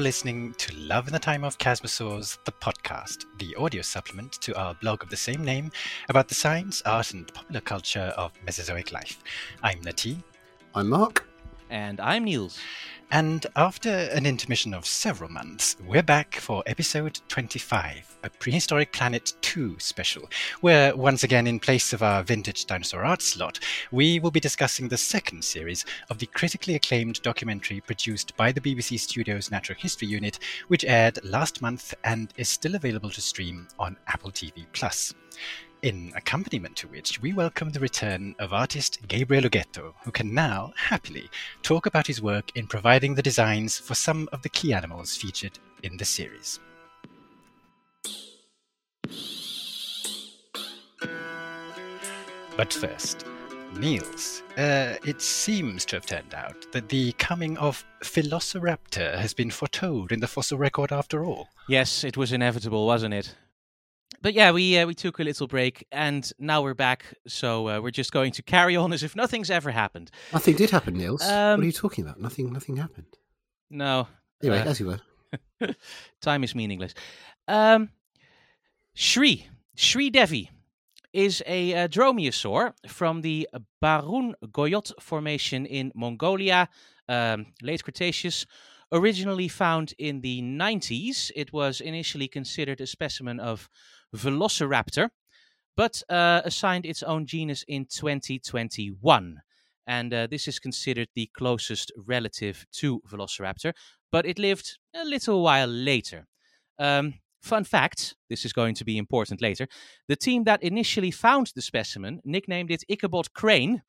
You're listening to Love in the Time of Chasmosaurs, the podcast, the audio supplement to our blog of the same name about the science, art, and popular culture of Mesozoic life. I'm Nati. I'm Mark. And I'm Niels. And after an intermission of several months, we're back for episode 25, a Prehistoric Planet 2 special, where once again, in place of our vintage dinosaur art slot, we will be discussing the second series of the critically acclaimed documentary produced by the BBC Studios Natural History Unit, which aired last month and is still available to stream on Apple TV Plus in accompaniment to which we welcome the return of artist Gabriel Ugueto, who can now happily talk about his work in providing the designs for some of the key animals featured in the series. But first, Niels, uh, it seems to have turned out that the coming of Velociraptor has been foretold in the fossil record after all. Yes, it was inevitable, wasn't it? But yeah, we uh, we took a little break, and now we're back. So uh, we're just going to carry on as if nothing's ever happened. Nothing did happen, Niels. Um, what are um, you talking about? Nothing. Nothing happened. No. Anyway, uh, as you were. time is meaningless. Um, Shri Shri Devi is a uh, dromaeosaur from the Barun Goyot Formation in Mongolia, um, late Cretaceous. Originally found in the 90s, it was initially considered a specimen of Velociraptor, but uh, assigned its own genus in 2021. And uh, this is considered the closest relative to Velociraptor, but it lived a little while later. Um, fun fact this is going to be important later. The team that initially found the specimen nicknamed it Ichabod Crane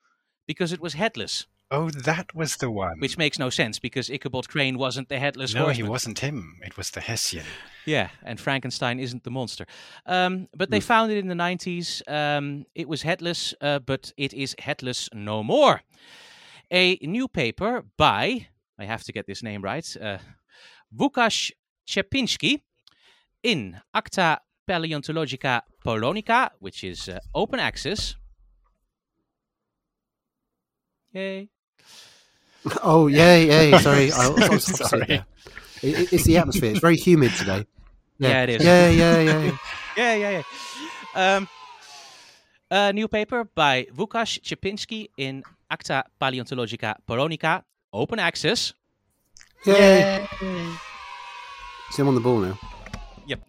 because it was headless. Oh, that was the one. Which makes no sense because Ichabod Crane wasn't the headless no, horseman. he wasn't him. It was the Hessian. Yeah, and Frankenstein isn't the monster. Um, but they found it in the 90s. Um, it was headless, uh, but it is headless no more. A new paper by, I have to get this name right, uh, Łukasz Czepinski in Acta Paleontologica Polonica, which is uh, open access. Yay. Oh yeah, yeah. Sorry, I, I was sorry. It, it's the atmosphere. It's very humid today. Yeah, yeah it is. Yeah, yeah, yeah, yeah, yeah, yeah. Um, a new paper by Łukasz Czepinski in Acta Paleontologica Polonica, open access. Yay! See, I'm on the ball now. Yep.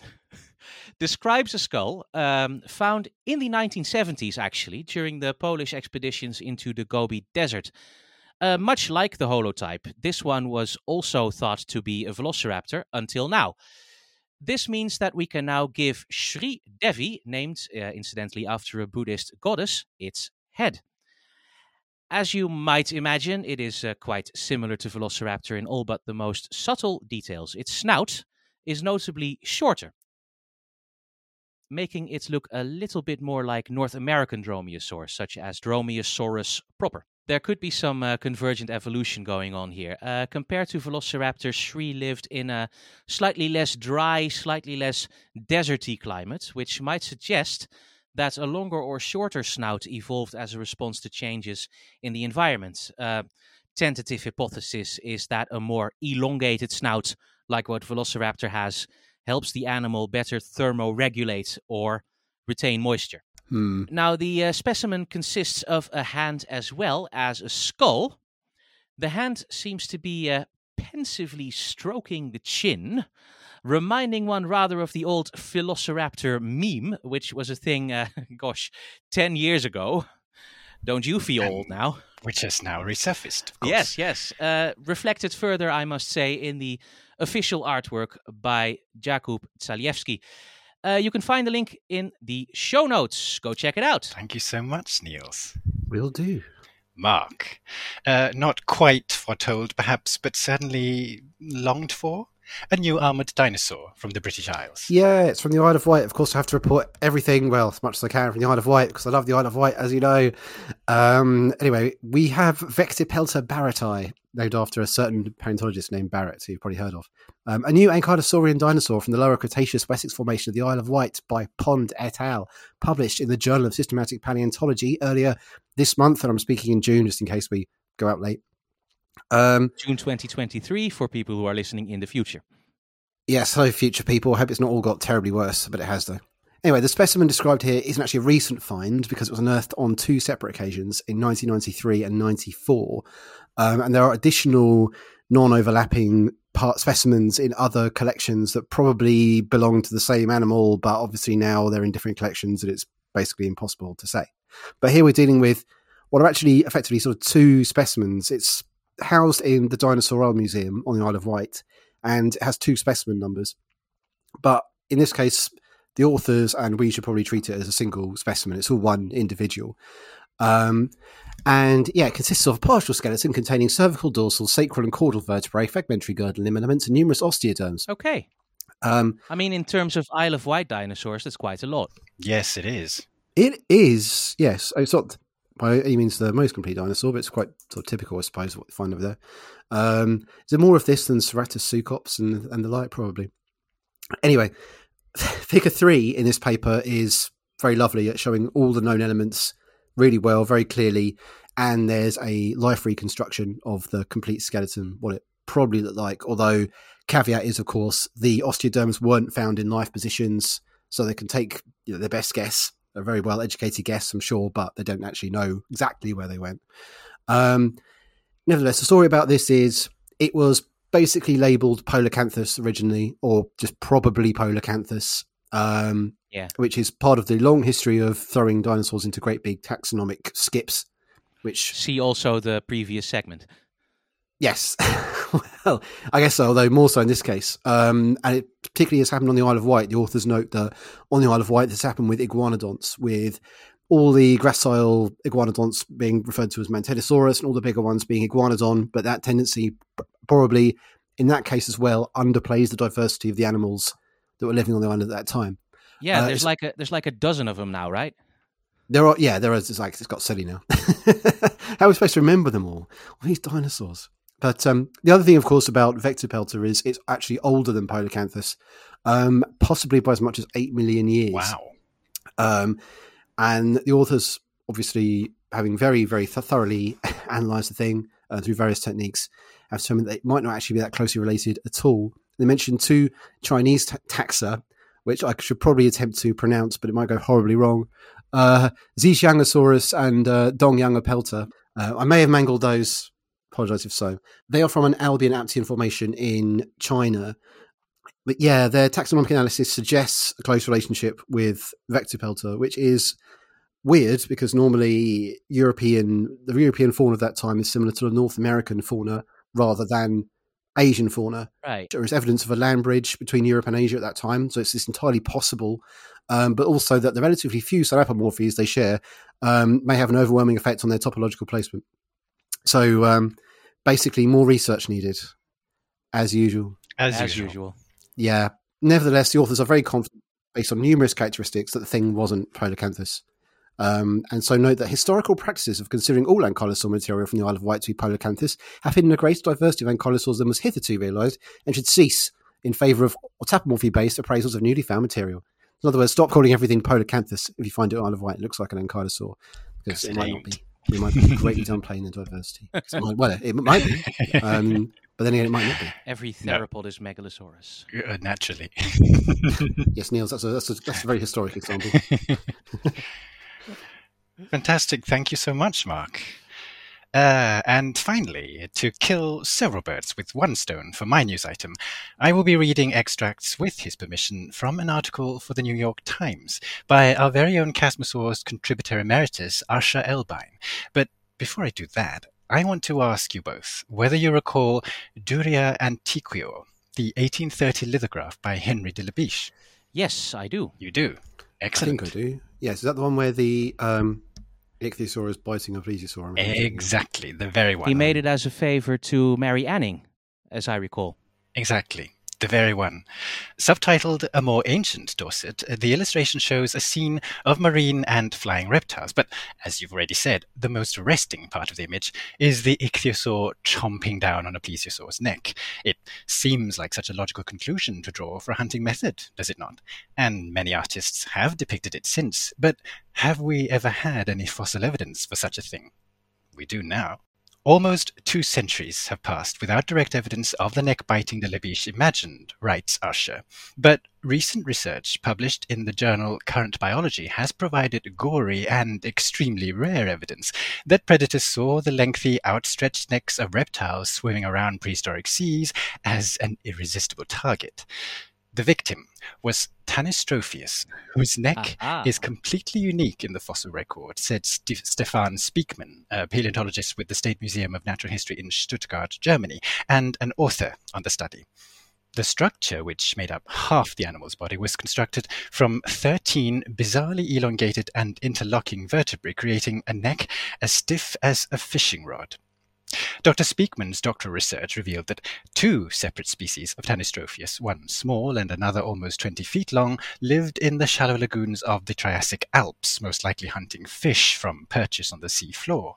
Describes a skull um, found in the 1970s, actually, during the Polish expeditions into the Gobi Desert. Uh, much like the holotype, this one was also thought to be a velociraptor until now. This means that we can now give Shri Devi, named uh, incidentally after a Buddhist goddess, its head. As you might imagine, it is uh, quite similar to Velociraptor in all but the most subtle details. Its snout is notably shorter, making it look a little bit more like North American dromaeosaurs, such as Dromaeosaurus proper there could be some uh, convergent evolution going on here. Uh, compared to Velociraptor, Shri lived in a slightly less dry, slightly less deserty climate, which might suggest that a longer or shorter snout evolved as a response to changes in the environment. Uh, tentative hypothesis is that a more elongated snout, like what Velociraptor has, helps the animal better thermoregulate or retain moisture. Hmm. Now, the uh, specimen consists of a hand as well as a skull. The hand seems to be uh, pensively stroking the chin, reminding one rather of the old Velociraptor meme, which was a thing, uh, gosh, 10 years ago. Don't you feel old now? Which has now resurfaced. Yes, yes. Uh, reflected further, I must say, in the official artwork by Jakub Zaliewski. Uh, you can find the link in the show notes. Go check it out. Thank you so much, Niels. Will do. Mark. Uh, not quite foretold, perhaps, but certainly longed for a new armoured dinosaur from the British Isles. Yeah, it's from the Isle of Wight. Of course, I have to report everything, well, as much as I can from the Isle of Wight, because I love the Isle of Wight, as you know. Um, anyway, we have Vectipelta barretti, named after a certain paleontologist named Barrett, who you've probably heard of. Um, a new Ankylosaurian dinosaur from the Lower Cretaceous Wessex Formation of the Isle of Wight by Pond et al., published in the Journal of Systematic Paleontology earlier this month, and I'm speaking in June just in case we go out late. Um, June 2023 for people who are listening in the future. Yes, hello, future people. I hope it's not all got terribly worse, but it has, though. Anyway, the specimen described here isn't actually a recent find because it was unearthed on two separate occasions in 1993 and 94. Um, and there are additional non overlapping part specimens in other collections that probably belong to the same animal, but obviously now they're in different collections and it's basically impossible to say. But here we're dealing with what are actually effectively sort of two specimens. It's housed in the Dinosaur Isle Museum on the Isle of Wight and it has two specimen numbers. But in this case, the authors and we should probably treat it as a single specimen. It's all one individual. Um, and yeah, it consists of a partial skeleton containing cervical, dorsal, sacral, and caudal vertebrae, fragmentary girdle limb elements, and numerous osteoderms. Okay. Um, I mean, in terms of Isle of Wight dinosaurs, that's quite a lot. Yes, it is. it is, yes, it's not by any means the most complete dinosaur, but it's quite sort of typical, I suppose, what you find over there. Um, is there more of this than Ceratosuchops and, and the like? Probably. Anyway, figure three in this paper is very lovely at showing all the known elements really well, very clearly. And there's a life reconstruction of the complete skeleton, what it probably looked like. Although, caveat is, of course, the osteoderms weren't found in life positions, so they can take you know, their best guess, a very well educated guests, I'm sure, but they don't actually know exactly where they went. Um, nevertheless, the story about this is it was basically labeled Polacanthus originally, or just probably Polacanthus. Um, Yeah. which is part of the long history of throwing dinosaurs into great big taxonomic skips. Which, See also the previous segment. yes, well, I guess so. Although more so in this case, um, and it particularly has happened on the Isle of Wight. The authors note that on the Isle of Wight, this happened with iguanodonts, with all the gracile iguanodonts being referred to as Mantellisaurus and all the bigger ones being iguanodon. But that tendency probably, in that case as well, underplays the diversity of the animals that were living on the island at that time. Yeah, Uh, there's like a there's like a dozen of them now, right? There are, yeah, there is. It's like it's got silly now. How are we supposed to remember them all? All these dinosaurs. But um, the other thing, of course, about Vectipelta is it's actually older than Polacanthus, um, possibly by as much as eight million years. Wow. Um, and the authors, obviously, having very, very th- thoroughly analysed the thing uh, through various techniques, have determined that it might not actually be that closely related at all. They mentioned two Chinese ta- taxa, which I should probably attempt to pronounce, but it might go horribly wrong. Uh, Zhejiangosaurus and uh, Dongyangapelta. Uh, I may have mangled those. Apologise if so. They are from an Albian Aptian formation in China. But yeah, their taxonomic analysis suggests a close relationship with Vectipelta, which is weird because normally European the European fauna of that time is similar to the North American fauna rather than Asian fauna. Right. There is evidence of a land bridge between Europe and Asia at that time, so it's, it's entirely possible. Um, but also that the relatively few synapomorphies they share um, may have an overwhelming effect on their topological placement. So um, basically, more research needed, as usual. As, As usual. usual. Yeah. Nevertheless, the authors are very confident, based on numerous characteristics, that the thing wasn't Polacanthus. Um, and so note that historical practices of considering all ankylosaur material from the Isle of Wight to be Polacanthus have hidden a greater diversity of ankylosaurs than was hitherto realised and should cease in favour of autapomorphy-based appraisals of newly found material. In other words, stop calling everything Polacanthus if you find it on Isle of Wight. It looks like an ankylosaur because Because it it might not be. We might be greatly downplaying the diversity. It might- well, it might be, um, but then again, it might not be. Every No. theropod is Megalosaurus. Uh, naturally. Yes, Niels, that's a, that's a, that's a very historic example. Fantastic. Thank you so much, Mark. Uh, and finally, to kill several birds with one stone for my news item, I will be reading extracts with his permission from an article for the New York Times by our very own Chasmosaurus contributor emeritus, Asher Elbein. But before I do that, I want to ask you both whether you recall Duria Antiquior, the 1830 lithograph by Henry de la Beche. Yes, I do. You do. Excellent. I think I do. Yes, is that the one where the um, ichthyosaur is biting a plesiosaur? I'm thinking of? Exactly, the very one. He made it as a favor to Mary Anning, as I recall. Exactly, the very one. Subtitled A More Ancient Dorset, the illustration shows a scene of marine and flying reptiles. But as you've already said, the most arresting part of the image is the ichthyosaur chomping down on a plesiosaur's neck. It seems like such a logical conclusion to draw for a hunting method, does it not? And many artists have depicted it since. But have we ever had any fossil evidence for such a thing? We do now. Almost two centuries have passed without direct evidence of the neck biting the la Beche imagined, writes Asher. But recent research published in the journal Current Biology has provided gory and extremely rare evidence that predators saw the lengthy, outstretched necks of reptiles swimming around prehistoric seas as an irresistible target. The victim was Tanystropheus, whose neck Aha. is completely unique in the fossil record, said St- Stephan Spiekman, a paleontologist with the State Museum of Natural History in Stuttgart, Germany, and an author on the study. The structure, which made up half the animal's body, was constructed from 13 bizarrely elongated and interlocking vertebrae, creating a neck as stiff as a fishing rod. Dr. Spiekman's doctoral research revealed that two separate species of Tanystropheus, one small and another almost 20 feet long, lived in the shallow lagoons of the Triassic Alps, most likely hunting fish from perches on the sea floor.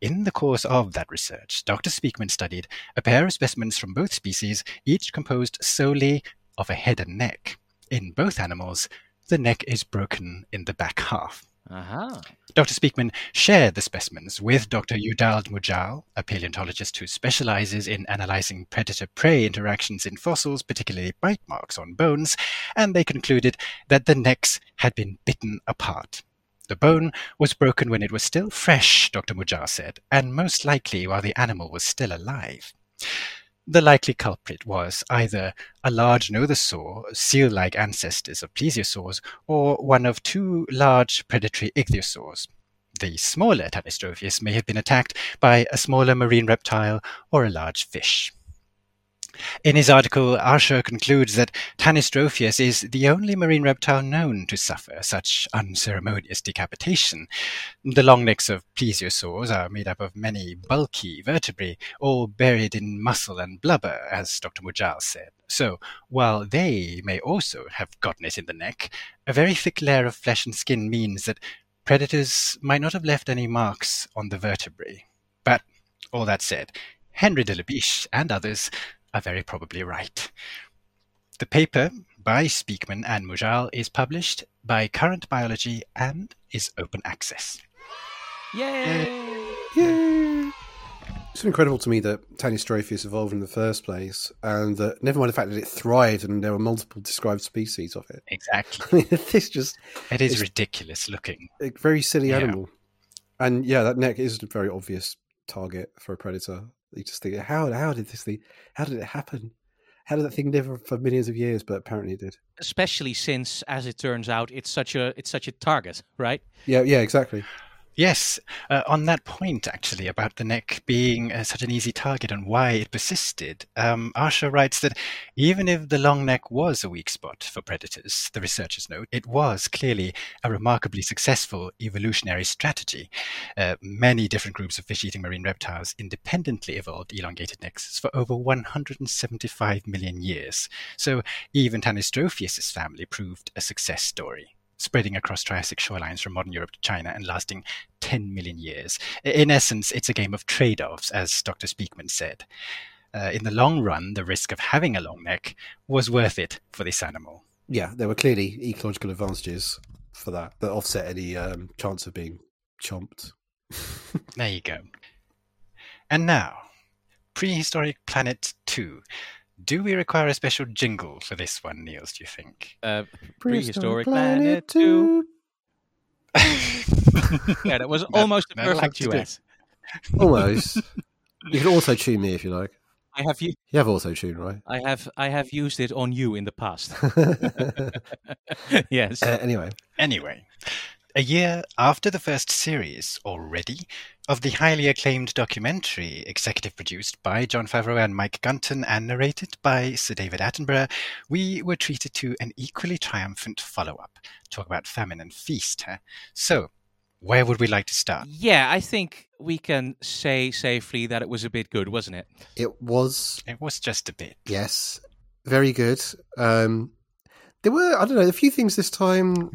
In the course of that research, Dr. Spiekman studied a pair of specimens from both species, each composed solely of a head and neck. In both animals, the neck is broken in the back half. Aha. Dr. Spiekman shared the specimens with Dr. Eudald Mujal, a paleontologist who specializes in analyzing predator prey interactions in fossils, particularly bite marks on bones, and they concluded that the necks had been bitten apart. The bone was broken when it was still fresh, Dr. Mujal said, and most likely while the animal was still alive. The likely culprit was either a large nothosaur, seal like ancestors of plesiosaurs, or one of two large predatory ichthyosaurs. The smaller Tanystropheus may have been attacked by a smaller marine reptile or a large fish. In his article, Asher concludes that Tanystropheus is the only marine reptile known to suffer such unceremonious decapitation. The long necks of plesiosaurs are made up of many bulky vertebrae, all buried in muscle and blubber, as Dr. Mujal said. So, while they may also have gotten it in the neck, a very thick layer of flesh and skin means that predators might not have left any marks on the vertebrae. But, all that said, Henry de La Labiche and others are very probably right. The paper by Spiekman and Mujal is published by Current Biology and is open access. Yay! Yay! It's incredible to me that Tanystropheus evolved in the first place, and that never mind the fact that it thrived and there were multiple described species of it. Exactly. I mean, this just It is It's- ridiculous looking. a very silly Yeah. animal. And yeah, that neck is a very obvious target for a predator. You just think, how how did this thing? How did it happen? How did that thing live for millions of years? But apparently it did. Especially since, as it turns out, it's such a it's such a target, right? Yeah, yeah, exactly. Yes, uh, on that point, actually, about the neck being uh, such an easy target and why it persisted, um, Asher writes that even if the long neck was a weak spot for predators, the researchers note, it was clearly a remarkably successful evolutionary strategy. Uh, many different groups of fish eating marine reptiles independently evolved elongated necks for over 175 million years. So even Tanystropheus' family proved a success story. Spreading across Triassic shorelines from modern Europe to China and lasting 10 million years. In essence, it's a game of trade offs, as Dr. Spiekman said. Uh, in the long run, the risk of having a long neck was worth it for this animal. Yeah, there were clearly ecological advantages for that that offset any um, chance of being chomped. There you go. And now, Prehistoric Planet 2. Do we require a special jingle for this one, Niels, do you think? Uh, Prehistoric Planet 2. yeah, that was No, almost a no, like perfect to do. duet. Almost. you can also tune me if you like. I have you. You have auto tune, right? I have I have used it on you in the past. yes. Uh, anyway, Anyway, a year after the first series already of the highly acclaimed documentary, executive produced by Jon Favreau and Mike Gunton and narrated by Sir David Attenborough, we were treated to an equally triumphant follow up. Talk about famine and feast, huh? So, where would we like to start? yeah, I think we can say safely that it was a bit good, wasn't it? it was It was just a bit. yes, very good. Um, there were I don't know a few things this time.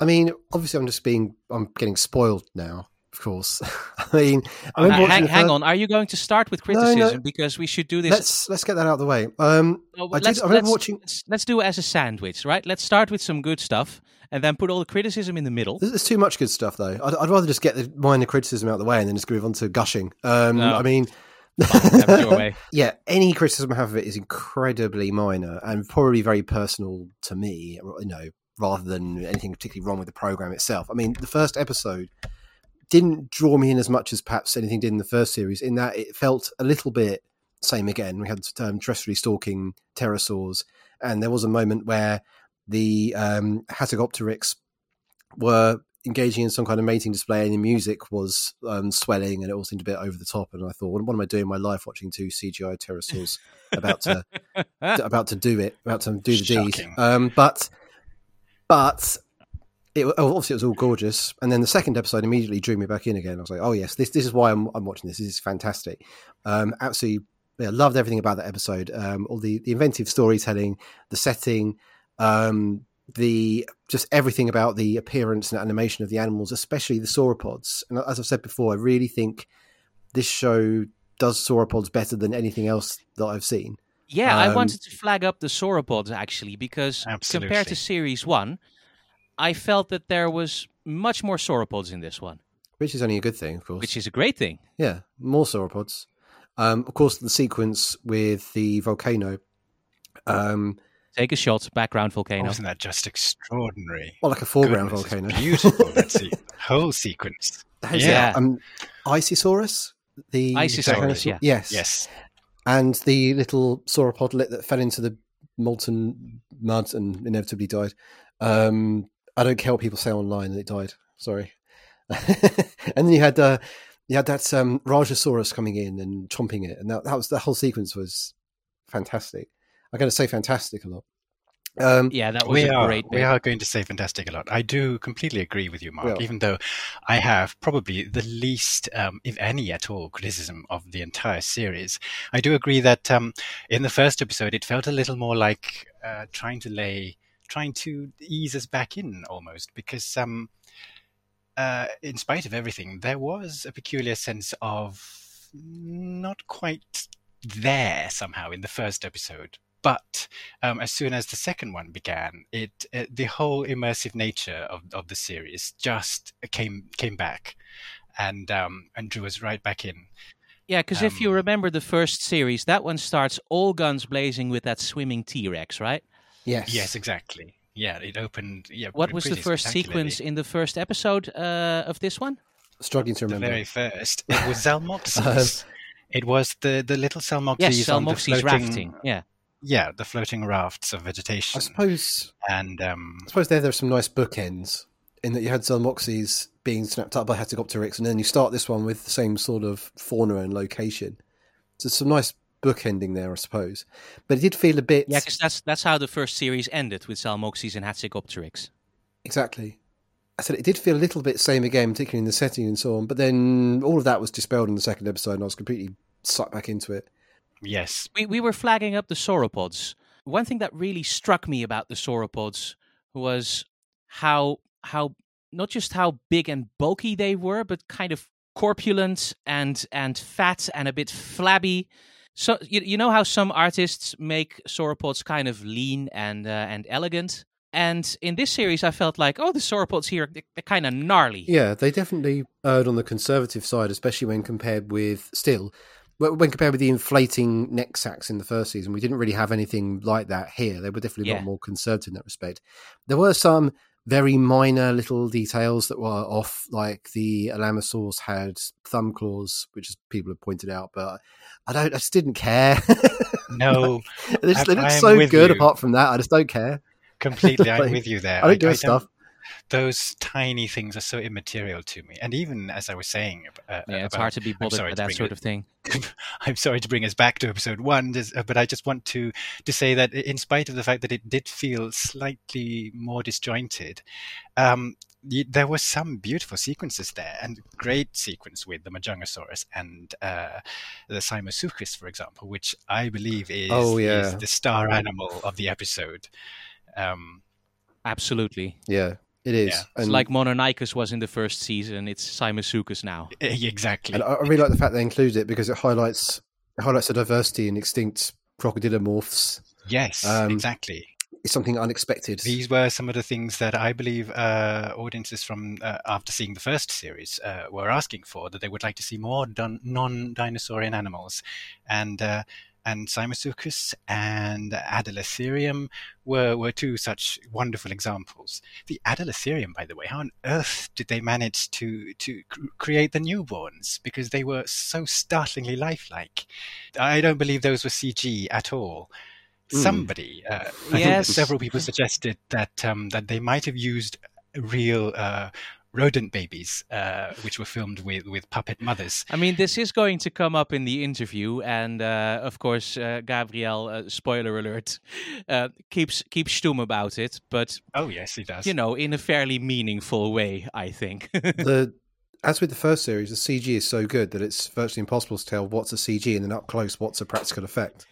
I mean, obviously, I'm just being I'm getting spoiled now course. I mean, I hang, hang on. Are you going to start with No, no. criticism? Because we should do this. Let's let's get that out of the way. Um, No, I did- let's, I remember let's- watching- let's, let's do it as a sandwich, right? Let's start with some good stuff and then put all the criticism in the middle. There's too much good stuff, though. I'd, I'd rather just get the minor criticism out of the way and then just move on to gushing. Um, No. I mean, Have it your way. yeah, any criticism I have of it is incredibly minor and probably very personal to me. You know, rather than anything particularly wrong with the program itself. I mean, the first episode didn't draw me in as much as perhaps anything did in the first series. In that it felt a little bit same again. We had um, terrestrially stalking pterosaurs, and there was a moment where the um, Hatzegopteryx were engaging in some kind of mating display, and the music was um, swelling, and it all seemed a bit over the top. And I thought, what, am I doing in my life watching two CGI pterosaurs about to to- about to do it, about to do the deed. Um, but but it oh, obviously it was all gorgeous, and then the second episode immediately drew me back in again. I was like, oh yes, this this is why I'm I'm watching this. This is fantastic. Um, absolutely, yeah, loved everything about that episode. Um, all the the inventive storytelling, the setting. Um, the just everything about the appearance and animation of the animals, especially the sauropods. And as I've said before, I really think this show does sauropods better than anything else that I've seen. Yeah, I Um, wanted to flag up the sauropods actually because compared to series one, I felt that there was much more sauropods in this one, Which is only a good thing, of course. which is a great thing. yeah, more sauropods. Um, of course, the sequence with the volcano. Um, Take a shot, background volcano. Wasn't that just extraordinary? well, like a foreground Goodness, it's volcano. Beautiful. that se- whole sequence. How's Yeah. that? Um, Isisaurus. The Isisaurus, yeah. Yes. Yes. And the little sauropodlet that fell into the molten mud and inevitably died. Um, I don't care what people say online that it died. Sorry. and then you had uh, you had that um, Rajasaurus coming in and chomping it, and that, that was the whole sequence was fantastic. I'm going to say fantastic a lot. Um, yeah, that was We a are, great we are going to say fantastic a lot. I do completely agree with you, Mark, Well- even though I have probably the least, um, if any at all, criticism of the entire series. I do agree that um, in the first episode, it felt a little more like uh, trying to lay, trying to ease us back in almost, because um, uh, in spite of everything, there was a peculiar sense of not quite there somehow in the first episode. But um, as soon as the second one began, it, it the whole immersive nature of, of the series just came came back, and um, and drew us right back in. Yeah, because if you Um, remember the first series, that one starts all guns blazing with that swimming T Rex, right? Yes. Yes, exactly. Yeah, it opened. Yeah, What was the first sequence in the first episode uh, of this one? Struggling to The remember. very first. It was Zalmoxes. it was the the little Zalmoxes Yes, on the Zalmoxes floating. rafting. Yeah. Yeah, the floating rafts of vegetation. I suppose and um, I suppose there there's some nice bookends in that you had Zalmoxes being snapped up by Hatzegopteryx, and then you start this one with the same sort of fauna and location. So some nice bookending there, I suppose. But it did feel a bit Yeah, because that's that's how the first series ended with Zalmoxes and Hatzegopteryx. exactly. I said it did feel a little bit same again, particularly in the setting and so on. But then all of that was dispelled in the second episode, and I was completely sucked back into it. yes, We we were flagging up the sauropods. One thing that really struck me about the sauropods was how how not just how big and bulky they were, but kind of corpulent and and fat and a bit flabby. So you, you know how some artists make sauropods kind of lean and uh, and elegant. And in this series, I felt like, oh, the sauropods here, they're, they're kind of gnarly. Yeah, they definitely erred on the conservative side, especially when compared with still when compared with the inflating neck sacks in the first season. We didn't really have anything like that here. They were definitely a Yeah. lot more conservative in that respect. There were some very minor little details that were off, like the Alamosaurus had thumb claws, which people have pointed out, but I don't. I just didn't care. no, they just, they I- look I so good. you. Apart from that, I just don't care. completely. I'm with you there. I don't do stuff. Those tiny things are so immaterial to me. And even as I was saying, uh, Yeah, it's about- hard to be bothered by that sort it- of thing. I'm sorry to bring us back to episode one, uh, but I just want to to say that in spite of the fact that it did feel slightly more disjointed, um, there were some beautiful sequences there, and great sequence with the Majungasaurus and uh, the Simosuchus, for example, which I believe is, Oh, is the star animal of the episode. Um, Absolutely. Yeah, It is. Yeah. It's like Mononykus was in the first season. It's Simosuchus now. Exactly. and I I really like the fact they included it because it highlights it highlights the diversity in extinct crocodilomorphs. yes, um, exactly. It's something unexpected. These were some of the things that I believe uh, audiences from uh, after seeing the first series uh, were asking for. That they would like to see more non-dinosaurian animals, and uh, and Simosuchus and Adalatherium were were two such wonderful examples. The Adalatherium, by the way, how on earth did they manage to to create the newborns? Because they were so startlingly lifelike. I don't believe those were CG at all. Hmm. Somebody, uh, I think Yes. several people suggested that um, that they might have used real uh, rodent babies, uh, which were filmed with, with puppet mothers. I mean, this is going to come up in the interview, and uh, of course, uh, Gabriel, uh, spoiler alert, uh, keeps keeps stum about it, but Oh yes, he does. you know, in a fairly meaningful way, I think. the as with the first series, the CG is so good that it's virtually impossible to tell what's a CG and then up close what's a practical effect.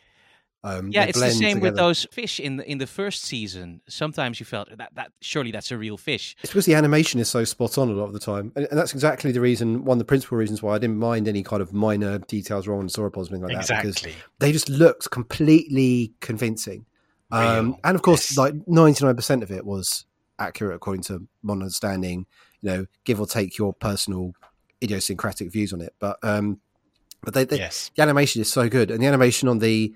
Um, yeah, it's the blend same with those fish in the in the first season. Sometimes you felt that that surely that's a real fish. It's because the animation is so spot on a lot of the time, and, and that's exactly the reason. One of the principal reasons why I didn't mind any kind of minor details wrong on sauropods or anything like that, because exactly. they just looked completely convincing. Um, and of course, yes. like ninety nine percent of it was accurate according to modern understanding. You know, give or take your personal idiosyncratic views on it, but um, but they, they yes. the animation is so good, and the animation on the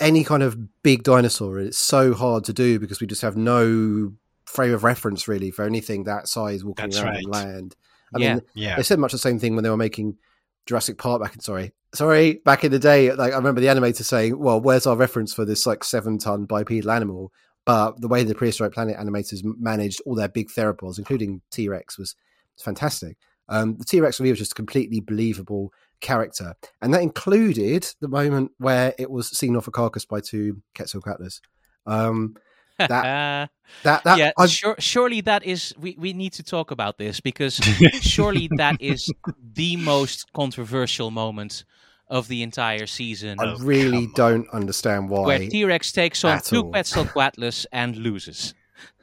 any kind of big dinosaur it's so hard to do because we just have no frame of reference really for anything that size walking That's around on right. land. I Yeah. mean, Yeah. they said much the same thing when they were making Jurassic Park back in sorry. Sorry, back in the day, like I remember the animator saying, Well, where's our reference for this like seven ton bipedal animal? But the way the prehistoric planet animators managed all their big theropods, including T Rex, was fantastic. Um, the T Rex for me was just completely believable character. And that included the moment where it was seen off a carcass by two Quetzalcoatlus. Um, That- that, that, yeah, sure, surely that is. We, we need to talk about this because surely that is the most controversial moment of the entire season, I really don't understand why. where T Rex takes on two all. Quetzalcoatlus and loses.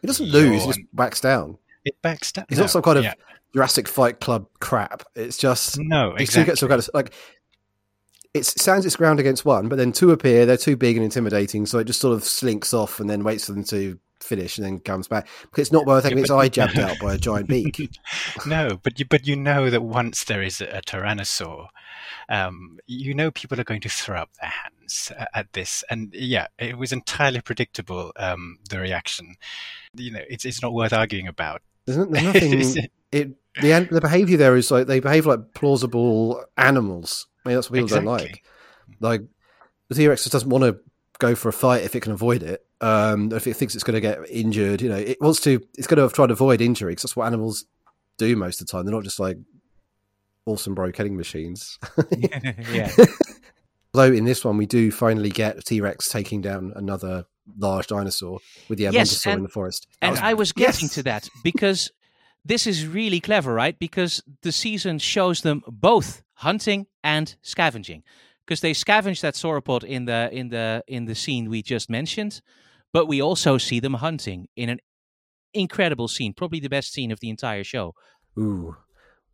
He doesn't lose, he just backs down. It backs down. He's no, not some kind of yeah. Jurassic Fight Club crap. It's just no, these two exactly. get of like it stands its ground against one, but then two appear. They're too big and intimidating, so it just sort of slinks off and then waits for them to finish and then comes back because it's not worth having its eye jabbed out by a giant beak. no, but you but you know that once there is a, a tyrannosaur, um, you know people are going to throw up their hands uh, at this, and yeah, it was entirely predictable. Um, the reaction, you know, it's it's not worth arguing about. There's, no- there's nothing. it the the behavior there is like they behave like plausible animals. I mean, that's what people don't like. Like the T Rex just doesn't want to go for a fight if it can avoid it. Um, if it thinks it's going to get injured, you know, it wants to. It's going to try to avoid injury because that's what animals do most of the time. They're not just like awesome bro killing machines. yeah. Although in this one we do finally get T Rex taking down another large dinosaur with the Yes, in the forest. That And was- I was getting yes. to that because this is really clever, right? Because the season shows them both hunting and scavenging. Because they scavenge that sauropod in the in the in the scene we just mentioned, but we also see them hunting in an incredible scene, probably the best scene of the entire show. Ooh,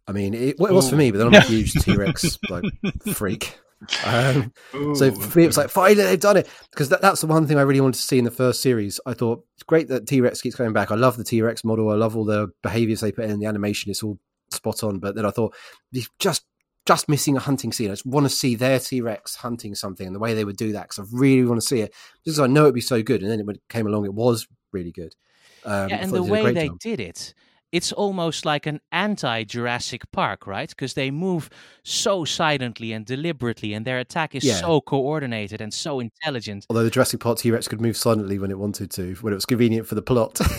I mean, it, well, it was for me, but then I'm a huge T Rex like freak. Um, So for me, it was like, finally, they've done it. Because that, that's the one thing I really wanted to see in the first series. I thought it's great that T Rex keeps coming back. I love the T Rex model. I love all the behaviors they put in. The animation It's all spot on. But then I thought, you've just just missing a hunting scene. I just want to see their T Rex hunting something and the way they would do that because I really want to see it. Just 'cause I know it'd be so good. And then when it came along, it was really good. Um, yeah, and the they did a way they job. did it, it's almost like an anti Jurassic Park, right? Because they move so silently and deliberately, and their attack is Yeah. so coordinated and so intelligent. Although the Jurassic Park T Rex could move silently when it wanted to, when it was convenient for the plot.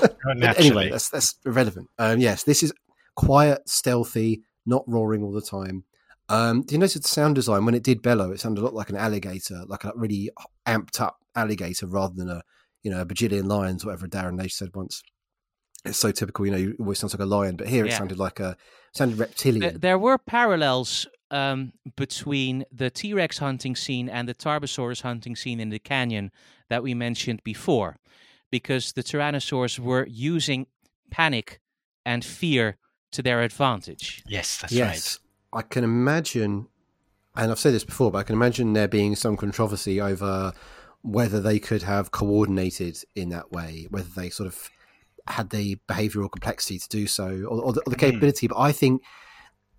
Oh, But naturally. anyway, that's that's irrelevant. Um, yes, this is quiet, stealthy, not roaring all the time. Um, do you notice the sound design when it did bellow? It sounded a lot like an alligator, like a really amped up alligator, rather than a you know a bajillion lions, whatever Darren Naish said once. It's so typical, you know. It always sounds like a lion, but here it Yeah. sounded like a sounded reptilian. There, there were parallels um, between the T Rex hunting scene and the Tarbosaurus hunting scene in the canyon that we mentioned before. because the tyrannosaurs were using panic and fear to their advantage. Yes, that's yes, I can imagine, and I've said this before, but I can imagine there being some controversy over whether they could have coordinated in that way, whether they sort of had the behavioural complexity to do so, or, or, the, or the Hmm. capability. But I think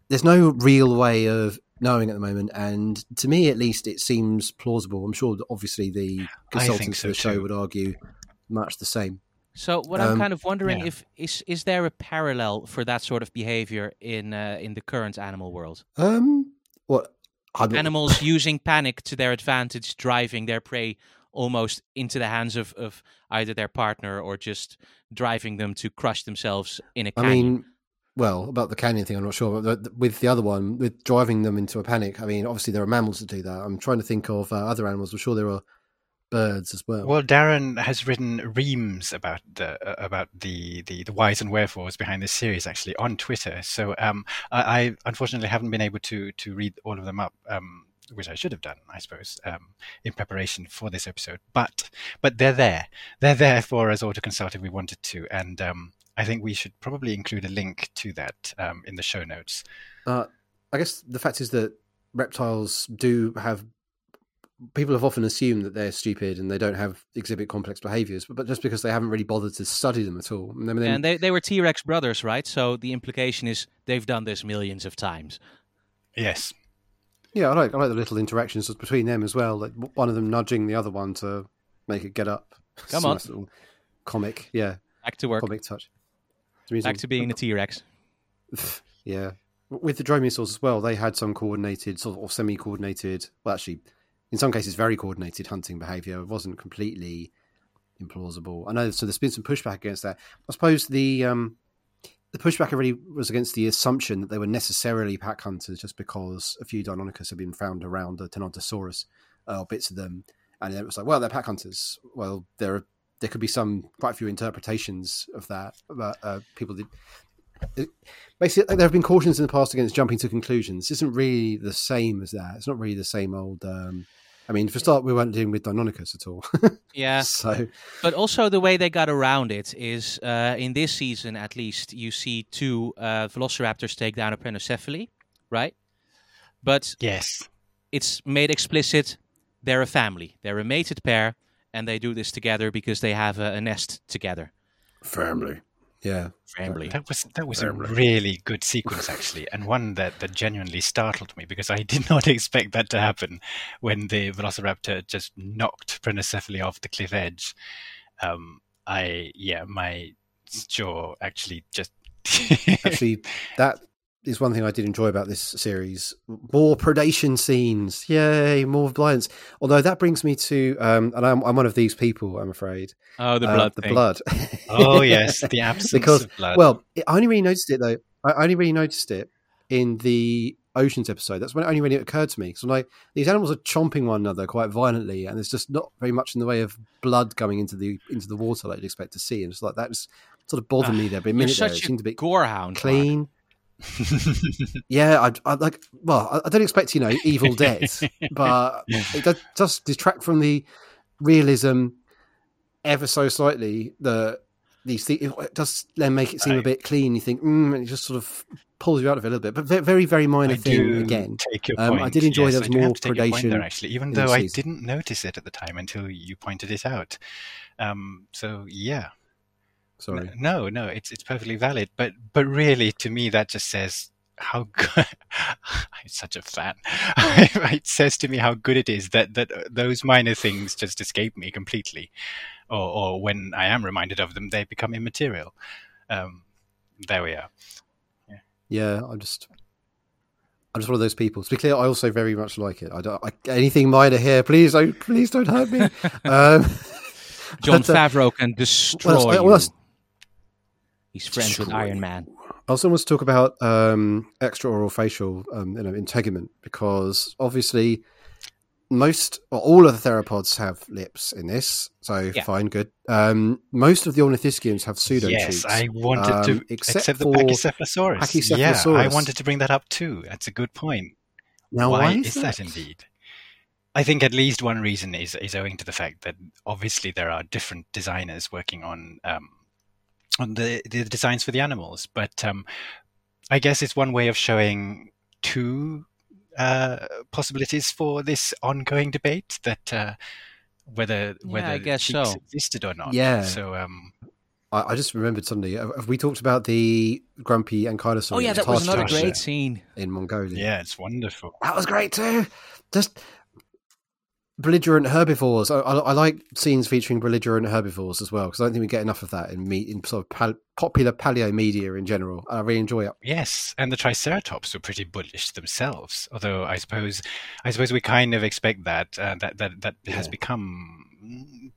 there's no real way of knowing at the moment, and to me, at least, it seems plausible. I'm sure, that obviously, the consultants so for the show too. would argue much the same. So what I'm Um, kind of wondering yeah. if is is there a parallel for that sort of behavior in uh, in the current animal world? Um, what I'm, Animals using panic to their advantage, driving their prey almost into the hands of, of either their partner or just driving them to crush themselves in a canyon. I mean, well, about the canyon thing, I'm not sure. But the- with the other one, with driving them into a panic, I mean, obviously there are mammals that do that. I'm trying to think of uh, other animals. I'm sure there are birds as well. Well, Darren has written reams about the uh, about the, the the whys and wherefores behind this series actually on Twitter. So um, I, I unfortunately haven't been able to to read all of them up, um, which I should have done, I suppose, um, in preparation for this episode. But but they're there. They're there for us all to consult if we wanted to, and um, I think we should probably include a link to that um, in the show notes. Uh, I guess the fact is that reptiles do have. People have often assumed that they're stupid and they don't have exhibit complex behaviors, but, but just because they haven't really bothered to study them at all. And then, and they, they were T Rex brothers, right? So the implication is they've done this millions of times. Yes. Yeah, I like I like the little interactions between them as well. Like one of them nudging the other one to make it get up. Come on. nice comic, yeah, Back to work. comic touch. Back to being a T Rex. Yeah. With the dromaeosaurs as well, they had some coordinated sort of or semi coordinated, well, actually, in some cases, very coordinated hunting behavior. It wasn't completely implausible. I know, so there's been some pushback against that. I suppose the um, the pushback really was against the assumption that they were necessarily pack hunters just because a few Deinonychus have been found around the Tenontosaurus, uh, or bits of them. And it was like, well, they're pack hunters. Well, there are, there could be some quite a few interpretations of that. But uh, people did basically there have been cautions in the past against jumping to conclusions. Isn't really the same as that. It's not really the same old. Um, I mean, for a start, we weren't dealing with Deinonychus at all. Yeah. so But also the way they got around it is uh, in this season, at least, you see two uh, velociraptors take down a prenocephale, right? But Yes. it's made explicit they're a family, they're a mated pair, and they do this together because they have a, a nest together. family, yeah, Family. That was that was Family. a really good sequence actually, and one that, that genuinely startled me because I did not expect that to happen when the Velociraptor just knocked Prenocephale off the cliff edge. Um, I yeah, my jaw actually just actually, that is one thing I did enjoy about this series. More predation scenes, yay! More violence. Although that brings me to, um, and I'm, I'm one of these people, I'm afraid. Oh, the Uh, blood. the thing. blood. oh yes, the absence Because, of blood. Well, I only really noticed it though. I only really noticed it in the oceans episode. That's when it only really occurred to me. So like these animals are chomping one another quite violently, and there's just not very much in the way of blood going into the into the water like you'd expect to see. And it's like that just sort of bothered me there. But a You're minute there, it seemed a bit gorehound. Mark. clean. Yeah, I, I like. Well, I, I don't expect you know Evil Dead, but it does, does detract from the realism ever so slightly. The these things it does then make it seem a bit clean. You think, mm, and it just sort of pulls you out of it a little bit. But very, very minor I thing again. take your Um, point. I did enjoy yes, there was more to take your point there predation actually, even though I didn't notice it at the time until you pointed it out. Um, so yeah, Sorry. No, no, it's it's perfectly valid. But but really, to me, that just says how good. I'm such a fan. it says to me how good it is that that uh, those minor things just escape me completely, or or when I am reminded of them, they become immaterial. Um, there we are. Yeah, I'm just. I'm just one of those people. To be clear, I also very much like it. I don't I, anything minor here. Please don't, please don't hurt me. um, Jon but, uh, Favreau can destroy what you. Else- He's friends with Iron. Man. I also want to talk about um, extra oral facial um, you know, integument because obviously most or all of the theropods have lips in this, so Yeah. fine, good. Um, most of the ornithischians have pseudo yes, cheeks. I wanted um, to, except except, the for Pachycephalosaurus. Yeah, I wanted to bring that up too. That's a good point. now, why, why is that indeed? I think at least one reason is is owing to the fact that obviously there are different designers working on um, on the the designs for the animals, but um, I guess it's one way of showing two uh, possibilities for this ongoing debate that uh, whether Yeah, whether I guess so. existed or not. Yeah. So um, I, I just remembered suddenly. Have have we talked about the grumpy ankylosaur? Oh yeah, that was another Tasha. great scene. in Mongolia. yeah, it's wonderful. That was great too. Just belligerent herbivores. I, I, I like scenes featuring belligerent herbivores as well because I don't think we get enough of that in meat in sort of pal- popular paleo media in general. I really enjoy it. Yes, and the Triceratops were pretty bullish themselves. Although I suppose, I suppose we kind of expect that uh, that that that has become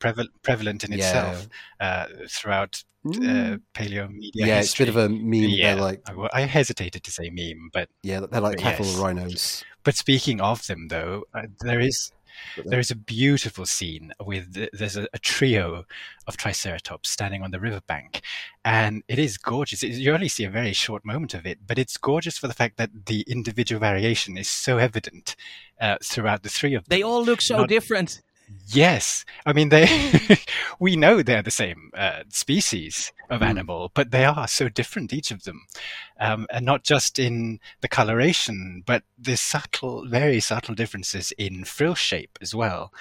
preval- prevalent in Yeah. itself uh, throughout uh, Mm. paleo media. yeah, it's a bit of a meme. yeah. They're like, I, I hesitated to say meme, but yeah, they're like cattle yes. rhinos. but speaking of them though, uh, there is But there is a beautiful scene with there's a, a trio of triceratops standing on the riverbank, and it is gorgeous. It- you only see a very short moment of it, but it's gorgeous for the fact that the individual variation is so evident uh, throughout the three of them. They all look so Not- different. Yes, I mean they. we know they're the same uh, species of Mm. animal, but they are so different, each of them, um, and not just in the coloration, but the subtle, very subtle differences in frill shape as well.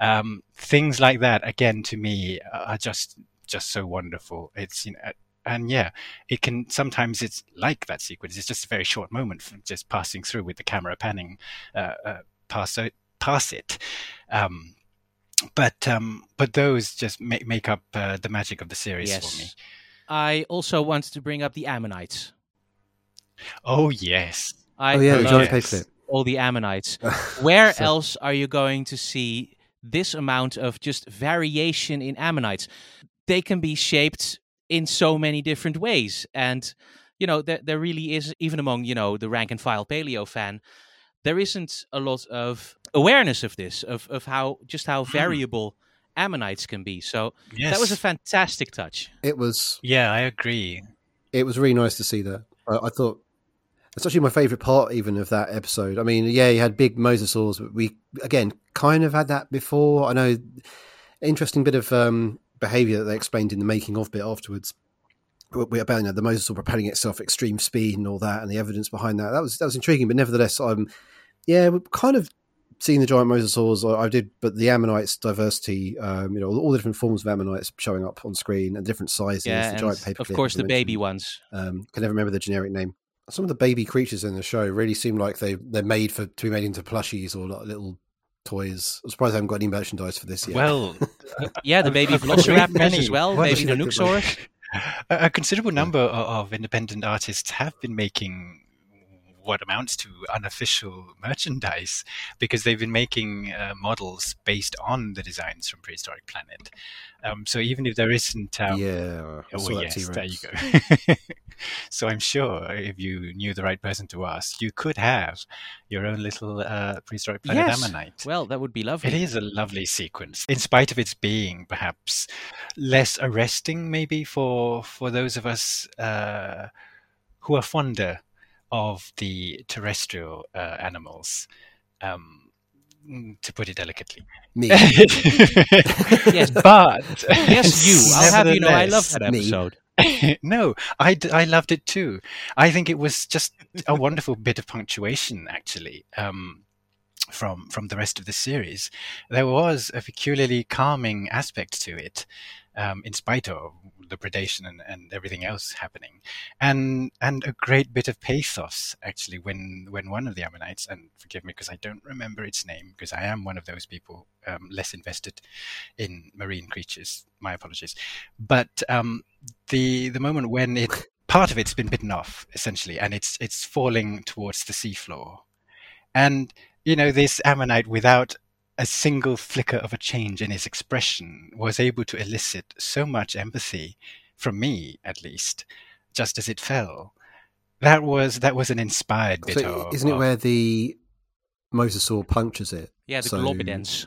Um, things like that, again, to me, are just just so wonderful. It's you know. And yeah, it can sometimes it's like that sequence. It's just a very short moment, from just passing through with the camera panning uh, uh, past it, past it. Um, but um, but those just make make up uh, the magic of the series for me. Yes. I also wanted to bring up the Ammonites. Oh yes, I oh yeah, the love Johnny all the Ammonites. Where So- else are you going to see this amount of just variation in ammonites? They can be shaped in so many different ways, and you know there there really is even among you know the rank and file paleo fan, there isn't a lot of awareness of this of of how just how variable ammonites can be. So yes. that was a fantastic touch. It was yeah, I agree. it was really nice to see that. I, I thought it's actually my favourite part even of that episode. I mean, yeah, you had big mosasaurs, but we again kind of had that before. I know interesting bit of um, behaviour that they explained in the making of bit afterwards. We about you know, the mosasaur propelling itself at extreme speed and all that, and the evidence behind that. That was that was intriguing, but nevertheless, um, yeah, we've kind of seen the giant mosasaurs. I, I did, but the ammonites diversity, um, you know, all, all the different forms of ammonites showing up on screen and different sizes. Yeah, the giant paper of course the baby ones. um, can never remember the generic name. Some of the baby creatures in the show really seem like they they're made for to be made into plushies or like little toys. I'm surprised I haven't got any merchandise for this yet. Well, Yeah, the baby I've velociraptors as well, wonderful baby looked Nanuqsaurus. a, a considerable number of, of independent artists have been making what amounts to unofficial merchandise because they've been making uh, models based on the designs from Prehistoric Planet. Um, so even if there isn't, um, yeah, Oh, saw well, that yes, there you go. so I'm sure if you knew the right person to ask, you could have your own little uh, prehistoric planet Yes. ammonite. Well, that would be lovely. It is a lovely sequence, in spite of its being perhaps less arresting, maybe for for those of us uh, who are fonder of the terrestrial uh, animals. Um, mm, to put it delicately, Me, Yes. but yes, you. I'll have you know, I love that Me. episode. no, I, d- I loved it too. I think it was just a wonderful bit of punctuation, actually, um, from from the rest of the series. There was a peculiarly calming aspect to it, um, in spite of the predation and, and everything else happening, and and a great bit of pathos actually when when one of the Ammonites, and forgive me because I don't remember its name because I am one of those people um, less invested in marine creatures. My apologies, but um, the the moment when it part of it's been bitten off essentially and it's it's falling towards the seafloor and you know this ammonite without a single flicker of a change in his expression was able to elicit so much empathy from me at least just as it fell that was that was an inspired bit so of isn't it of- where the mosasaur punctures it? Yeah, the So- globidens.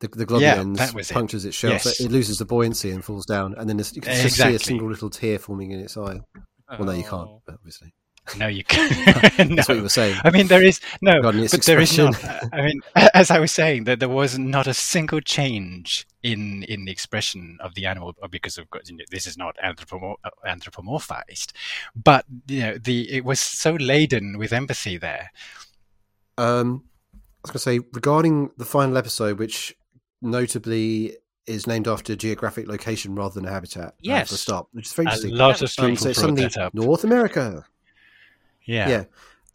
The, the Yeah, globules that was it. punctures its shell, Yes. so it loses the buoyancy and falls down, and then you can just see a single little tear forming in its eye. Well, no, you can't, Oh. but obviously. No, you can't. no. That's what you were saying. I mean, there is no, but there is not. I mean, as I was saying, that there was not a single change in in the expression of the animal because of course you know, this is not anthropomor- anthropomorphized, but you know the it was so laden with empathy there. Um, I was going to say regarding the final episode, which notably is named after a geographic location rather than a habitat. uh, Yes. for a start, which is very A interesting. lot of people so brought that up. North America. Yeah, Yeah,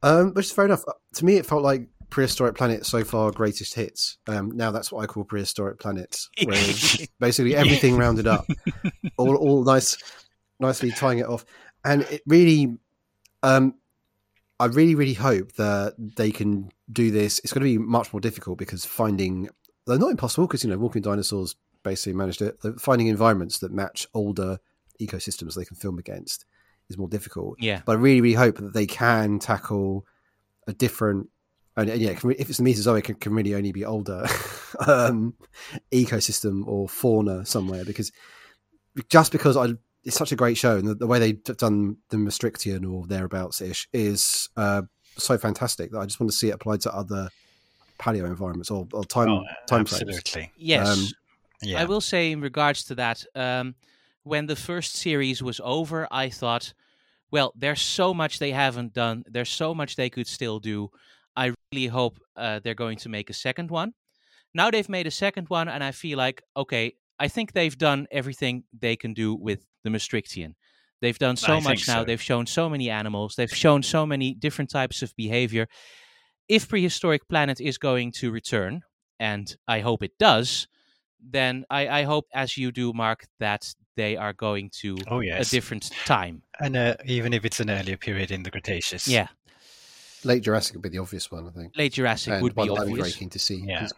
um, which is fair enough. To me, it felt like prehistoric planet so far greatest hits. Um, now that's what I call prehistoric planets, where basically everything rounded up, all all nice, nicely tying it off, and it really, um, I really really hope that they can do this. It's going to be much more difficult because finding they're not impossible because you know walking dinosaurs basically managed it. Finding environments that match older ecosystems they can film against is more difficult Yeah. but I really, really hope that they can tackle a different. And and yeah, it can re- if it's the Mesozoic, it can really only be older um, ecosystem or fauna somewhere. Because just because I, it's such a great show, and the, the way they've done the Maastrichtian or thereabouts ish is uh, so fantastic that I just want to see it applied to other paleo environments or, or time Oh, time frames. absolutely. Yes. Um, Yeah, I will say in regards to that, um, when the first series was over, I thought, well, there's so much they haven't done. There's so much they could still do. I really hope uh, they're going to make a second one. Now they've made a second one, and I feel like, okay, I think they've done everything they can do with the Maastrichtian. They've done so I much now. so. They've shown so many animals. They've shown so many different types of behavior. If Prehistoric Planet is going to return, and I hope it does, then I, I hope, as you do, Mark, that they are going to oh a different time. and uh, even if it's an earlier period in the Cretaceous. Yeah, Late Jurassic would be the obvious one, I think. late Jurassic and would be one I'd be very obvious. keen to see. Yeah. 'cause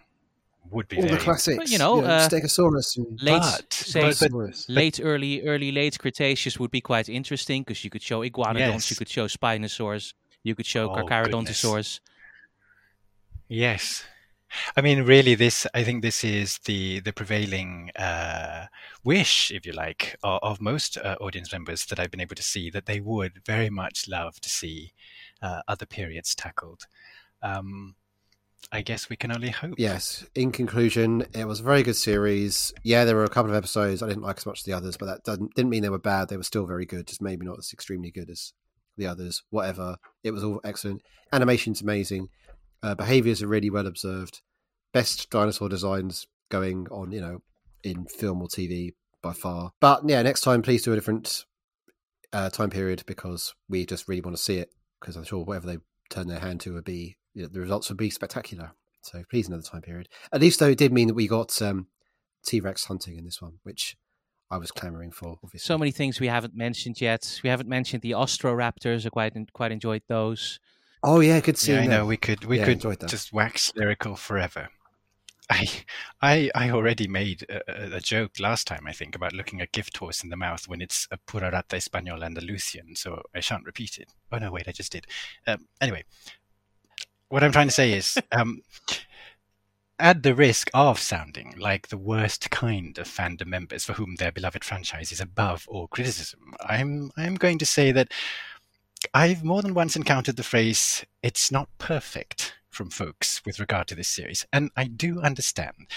would be All the classics, But, you know, uh, Stegosaurus and Late, But- say, but- but- Stegosaurus. late, early, early, late Cretaceous would be quite interesting because you could show iguanodonts, Yes. you could show spinosaurs, you could show Oh, carcharodontosaurs. Yes. I mean, really, this, I think this is the, the prevailing uh, wish, if you like, of, of most uh, audience members that I've been able to see, that they would very much love to see uh, other periods tackled. Um, I guess we can only hope. Yes. In conclusion, it was a very good series. Yeah, there were a couple of episodes I didn't like as much as the others, but that doesn't, didn't mean they were bad. They were still very good, just maybe not as extremely good as the others. Whatever. It was all excellent. Animation's amazing. Uh, behaviors are really well observed. Best dinosaur designs going on, you know, in film or TV by far. But yeah, next time, please do a different uh, time period because we just really want to see it. Because I'm sure whatever they turn their hand to would be, you know, the results would be spectacular. So please another time period. At least though, it did mean that we got um, T Rex hunting in this one, which I was clamoring for. Obviously, So many things we haven't mentioned yet. We haven't mentioned the Austroraptors. I quite quite enjoyed those. Oh yeah, good seeing Yeah, I know we could we Yeah, could just wax lyrical forever. I I I already made a, a- a joke last time I think about looking a gift horse in the mouth when it's a pura raza español Andalusian, so I shan't repeat it. Oh no, wait, I just did. Um, anyway, what I'm trying to say is, um, at the risk of sounding like the worst kind of fandom members for whom their beloved franchise is above all criticism, I'm I'm going to say that I've more than once encountered the phrase, it's not perfect from folks with regard to this series. And I do understand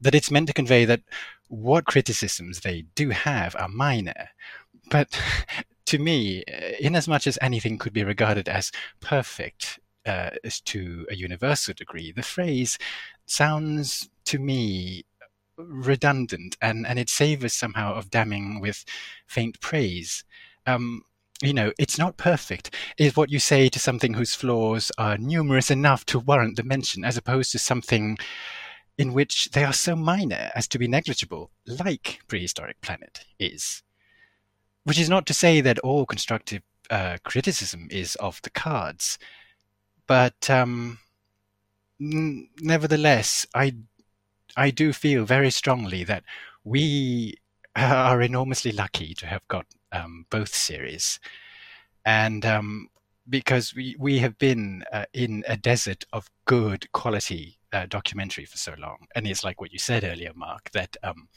that it's meant to convey that what criticisms they do have are minor. But to me, in as much as anything could be regarded as perfect uh, as to a universal degree, the phrase sounds to me redundant and, and it savors somehow of damning with faint praise. Um, you know, it's not perfect, is what you say to something whose flaws are numerous enough to warrant the mention, as opposed to something in which they are so minor as to be negligible, like Prehistoric Planet is. Which is not to say that all constructive uh, criticism is off the cards, but um, n- nevertheless, I I do feel very strongly that we are enormously lucky to have got um, both series, and um, because we we have been uh, in a desert of good quality uh, documentary for so long, and it's like what you said earlier, Mark, that um,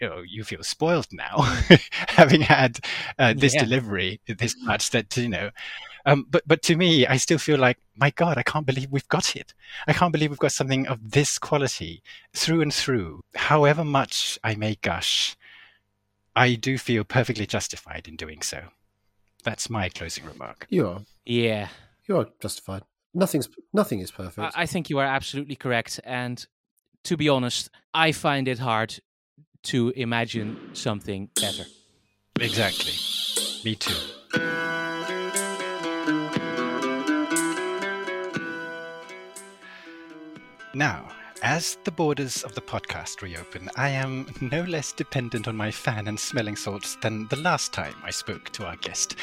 you know you feel spoiled now, having had uh, this Yeah. delivery this much that you know. Um, but but to me, I still feel like, my God, I can't believe we've got it. I can't believe we've got something of this quality through and through. However much I may gush, I do feel perfectly justified in doing so. That's my closing remark. You are. Yeah, You are justified. Nothing's nothing is perfect. I, I think you are absolutely correct. And to be honest, I find it hard to imagine something better. Exactly. Me too. Now, as the borders of the podcast reopen, I am no less dependent on my fan and smelling salts than the last time I spoke to our guest.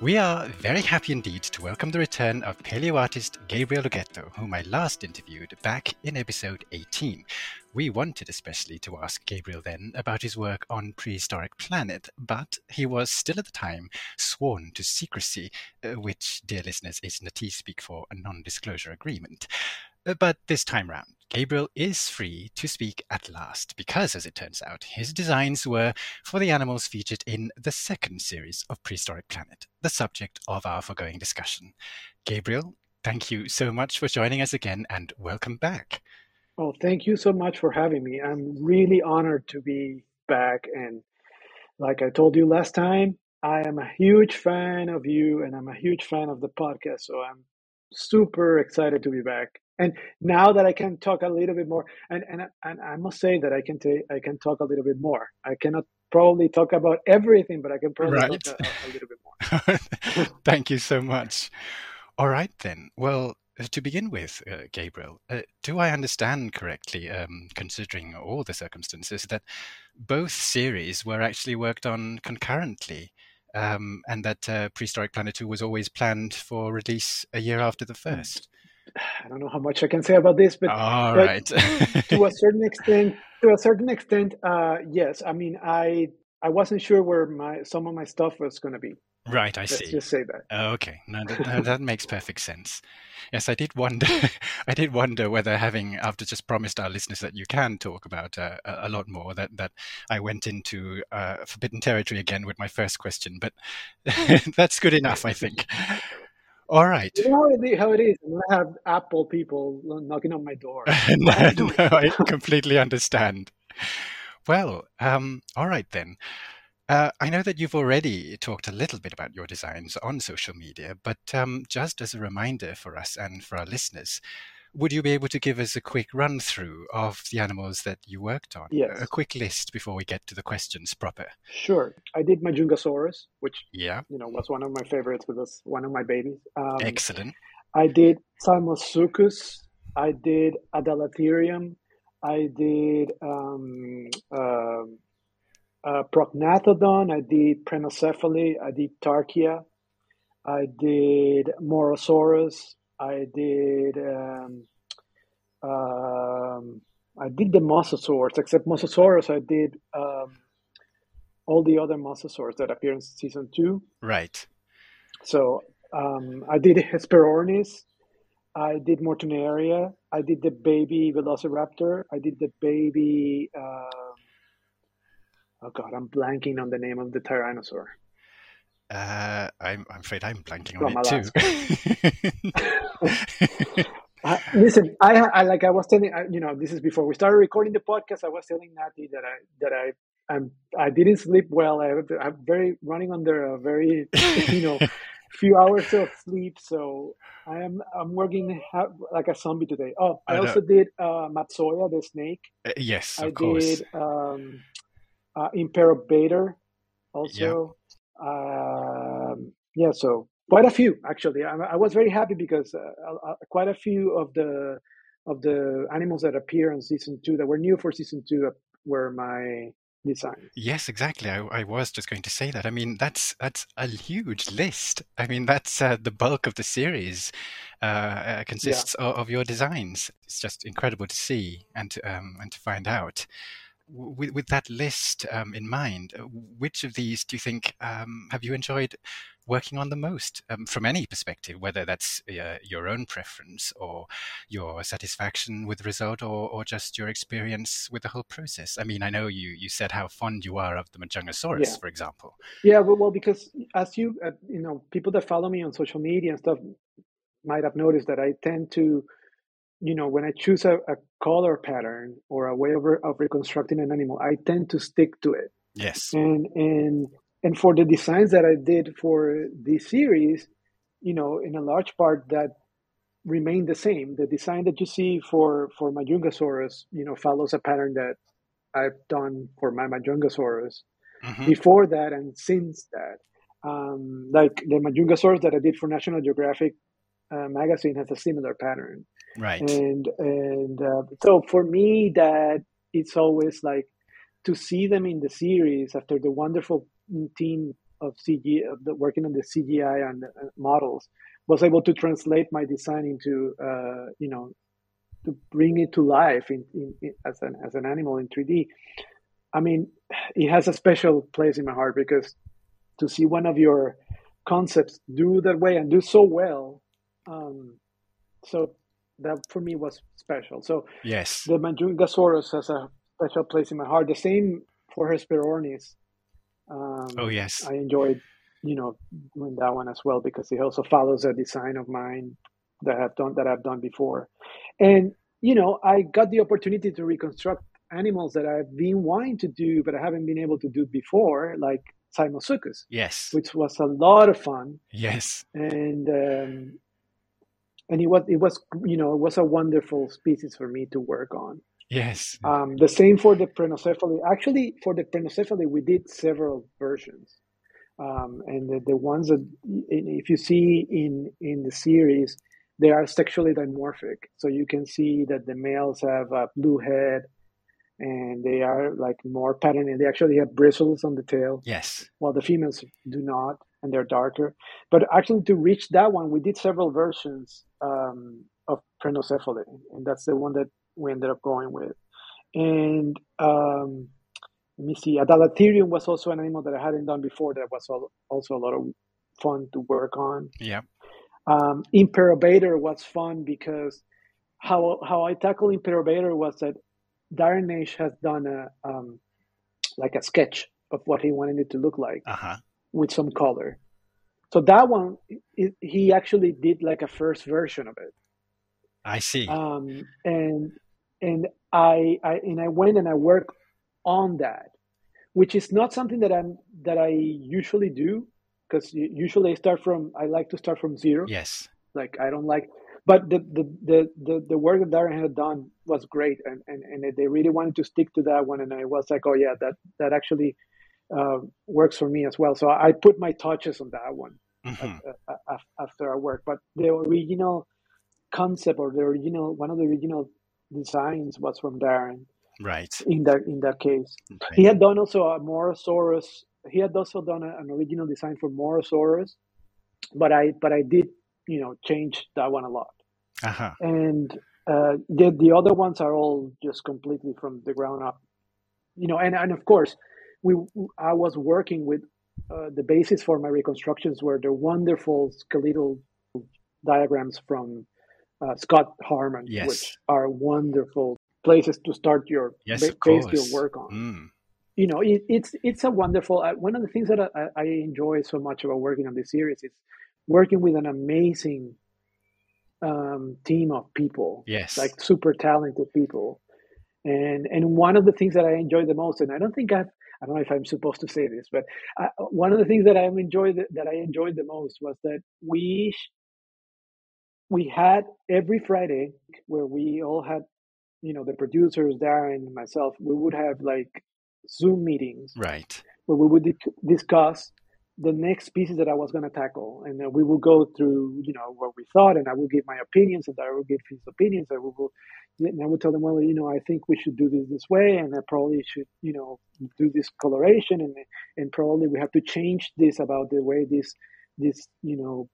We are very happy indeed to welcome the return of paleo artist Gabriel Ugueto, whom I last interviewed back in episode 18. We wanted especially to ask Gabriel then about his work on Prehistoric Planet, but he was still at the time sworn to secrecy, uh, which, dear listeners, is Nati speak for a non disclosure agreement. Uh, But this time round, Gabriel is free to speak at last because, as it turns out, his designs were for the animals featured in the second series of Prehistoric Planet, the subject of our foregoing discussion. Gabriel, thank you so much for joining us again and welcome back. Oh, thank you so much for having me. I'm really honored to be back. And like I told you last time, I am a huge fan of you and I'm a huge fan of the podcast. So I'm super excited to be back. And now that I can talk a little bit more, and, and, and I must say that I can ta- I can talk a little bit more. I cannot probably talk about everything, but I can probably Right. talk a, a little bit more. Thank you so much. All right, then. Well, uh, to begin with, uh, Gabriel, uh, do I understand correctly, um, considering all the circumstances, that both series were actually worked on concurrently? Um, and that uh, Prehistoric Planet 2 was always planned for release a year after the first. I don't know how much I can say about this, but All but right. to a certain extent to a certain extent uh yes i mean i i wasn't sure where my some of my stuff was going to be right, I let's see. just say that Okay, no, that, that makes perfect sense. Yes, I did wonder. I did wonder whether, having after just promised our listeners that you can talk about uh, a lot more, that that I went into uh, forbidden territory again with my first question. But that's good enough, I think. All right. you know how it is i have apple people knocking on my door no, I no. I completely understand. Well, um, all right then. Uh, I know that you've already talked a little bit about your designs on social media, but um, just as a reminder for us and for our listeners, would you be able to give us a quick run through of the animals that you worked on? Yes. A quick list before we get to the questions proper. sure i did Majungasaurus which Yeah, you know was one of my favorites because one of my babies um, excellent. i did simosuchus i did adalatherium i did um, um uh, prognathodon i did prenocephale i did tarchia I did Morosaurus. I did um, um, I did the Mosasaurs, except Mosasaurus. I did um, all the other Mosasaurs that appear in season two. Right. So um, I did Hesperornis. I did Morturneria. I did the baby Velociraptor. I did the baby. Uh, oh God, I'm blanking on the name of the Tyrannosaur. Uh, I'm, I'm afraid I'm blanking From on it too. Uh, listen, I, I like I was telling I, you know this is before we started recording the podcast. I was telling Natty that I that I I'm I didn't sleep well. I have, I'm very running under a very you know few hours of sleep, so I am I'm working ha- like a zombie today. Oh, I I know. also did uh, Madtsoia the snake. Uh, yes, I of course. did um, uh, Imperobator also. Um, yeah, so quite a few actually. I, I was very happy because uh, uh, quite a few of the of the animals that appear in season two that were new for season two were my designs. Yes, exactly. I, I was just going to say that. I mean, that's that's a huge list. I mean, that's uh, the bulk of the series uh, uh, consists of, of your designs. It's just incredible to see and to, um, and to find out. With, with that list um, in mind, uh, which of these do you think um, have you enjoyed working on the most um, from any perspective, whether that's uh, your own preference or your satisfaction with the result or, or just your experience with the whole process? I mean, I know you, you said how fond you are of the Majungasaurus, yeah. for example. Yeah, well, well because as you, uh, you know, people that follow me on social media and stuff might have noticed that I tend to you know, when I choose a, a color pattern or a way of, of reconstructing an animal, I tend to stick to it. Yes. And and and for the designs that I did for this series, you know, in a large part that remained the same. The design that you see for for my Majungasaurus, you know, follows a pattern that I've done for my Majungasaurus mm-hmm. before that and since that. Um, like the Majungasaurus that I did for National Geographic uh, magazine has a similar pattern. Right. And and uh, so for me, that it's always like to see them in the series after the wonderful team of CG of the, working on the CGI and uh, models was able to translate my design into uh, you know to bring it to life in, in, in, as an as an animal in 3D. I mean, it has a special place in my heart because to see one of your concepts do that way and do so well. Um, so that for me was special. So yes, the Majungasaurus has a special place in my heart. The same for Hesperornis. Um, oh yes, I enjoyed you know doing that one as well because it also follows a design of mine that I've done that I've done before, and you know I got the opportunity to reconstruct animals that I've been wanting to do but I haven't been able to do before, like Simosuchus. Yes, which was a lot of fun. Yes, and um, and it was it was you know it was a wonderful species for me to work on. Yes. Um, the same for the Prenocephale. Actually, for the Prenocephale, we did several versions, um, and the, the ones that if you see in in the series, they are sexually dimorphic. So you can see that the males have a blue head, and they are like more patterned. And they actually have bristles on the tail. Yes. While the females do not and they're darker. But actually, to reach that one, we did several versions um, of Prenocephale, and that's the one that we ended up going with. And um, let me see, Adalatherium was also an animal that I hadn't done before. That was also a lot of fun to work on. Yeah. Um, Imperobator was fun because how how I tackled Imperobator was that Darren Naish has done a um, like a sketch of what he wanted it to look like. Uh-huh with some color. So that one, it, he actually did like a first version of it. I see. Um, and and I, I and I went and I worked on that, which is not something that I'm that I usually do because usually I start from I like to start from zero. Yes. Like I don't like, but the the the the, the work that Darren had done was great, and, and and they really wanted to stick to that one, and I was like, oh yeah, that that actually uh, works for me as well. So I put my touches on that one mm-hmm. after I work. But the original concept or the original one of the original designs was from Darren. Right. In that in that case, right. he had done also a Morosaurus. He had also done a, an original design for Morosaurus, but I but I did you know change that one a lot. Uh-huh. And uh, the the other ones are all just completely from the ground up. You know, and and of course we I was working with uh, the basis for my reconstructions were the wonderful skeletal diagrams from uh, Scott Hartman, yes. which are wonderful places to start your yes, ba- base your work on. Mm. You know, it, it's it's a wonderful. Uh, one of the things that I, I enjoy so much about working on this series is working with an amazing um, team of people. Yes, like super talented people. And and one of the things that I enjoy the most, and I don't think I've I don't know if I'm supposed to say this, but I, one of the things that I enjoyed that I enjoyed the most was that we we had every Friday where we all had, you know, the producers, Darren, myself, we would have like Zoom meetings, right, where we would discuss the next pieces that I was going to tackle, and we will go through, you know, what we thought, and I will give my opinions, and I will give his opinions, and we will and I would tell them, well, you know, I think we should do this this way, and I probably should, you know, do this coloration, and and probably we have to change this about the way this this you know,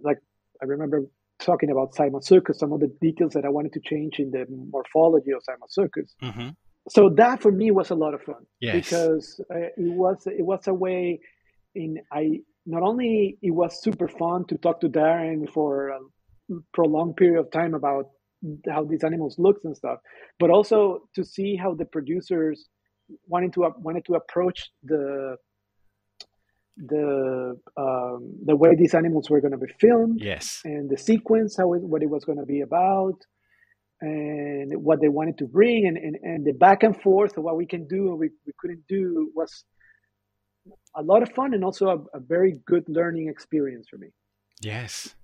like I remember talking about Simosuchus, some of the details that I wanted to change in the morphology of Simosuchus. Mm-hmm. So that for me was a lot of fun yes. because uh, it was it was a way in I not only it was super fun to talk to Darren for a prolonged period of time about how these animals looks and stuff, but also to see how the producers wanted to wanted to approach the the um, the way these animals were going to be filmed Yes. and the sequence how it, what it was going to be about and what they wanted to bring and, and, and the back and forth of what we can do and we, we couldn't do was a lot of fun and also a, a very good learning experience for me Yes.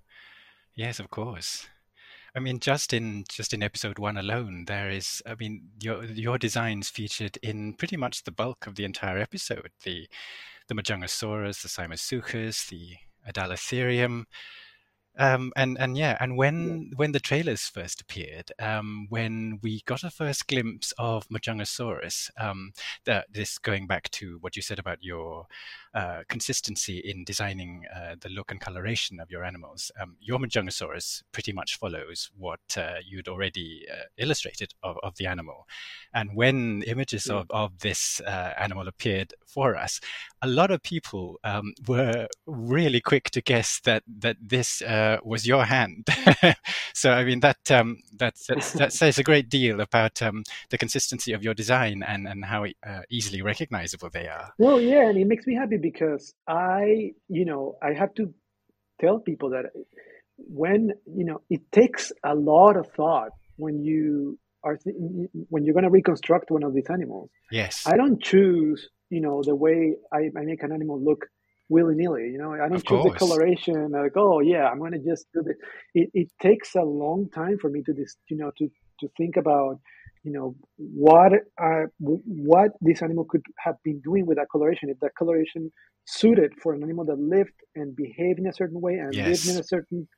Yes, of course. I mean, just in just in episode one alone, there is. I mean, your your designs featured in pretty much the bulk of the entire episode. The the Majungasaurus, the Simosuchus, the Adalatherium, um, and and yeah, and when when the trailers first appeared, um, when we got a first glimpse of Majungasaurus, um, that this going back to what you said about your uh, consistency in designing uh, the look and coloration of your animals, um, your Majungasaurus pretty much follows what uh, you'd already uh, illustrated of, of the animal. And when images Yeah. of, of this uh, animal appeared for us, a lot of people um, were really quick to guess that that this uh, was your hand. so I mean that um, that that says a great deal about um, the consistency of your design and and how uh, easily recognizable they are. well yeah and it makes me happy because i you know i have to tell people that when you know it takes a lot of thought when you are th- when you're going to reconstruct one of these animals Yes. I don't choose, you know, the way I, I make an animal look willy nilly. You know, I don't choose the coloration. Like, oh yeah, I'm going to just do this. It, it takes a long time for me to this, you know, to to think about, you know, what uh, what this animal could have been doing with that coloration. If that coloration suited for an animal that lived and behaved in a certain way and lived in a certain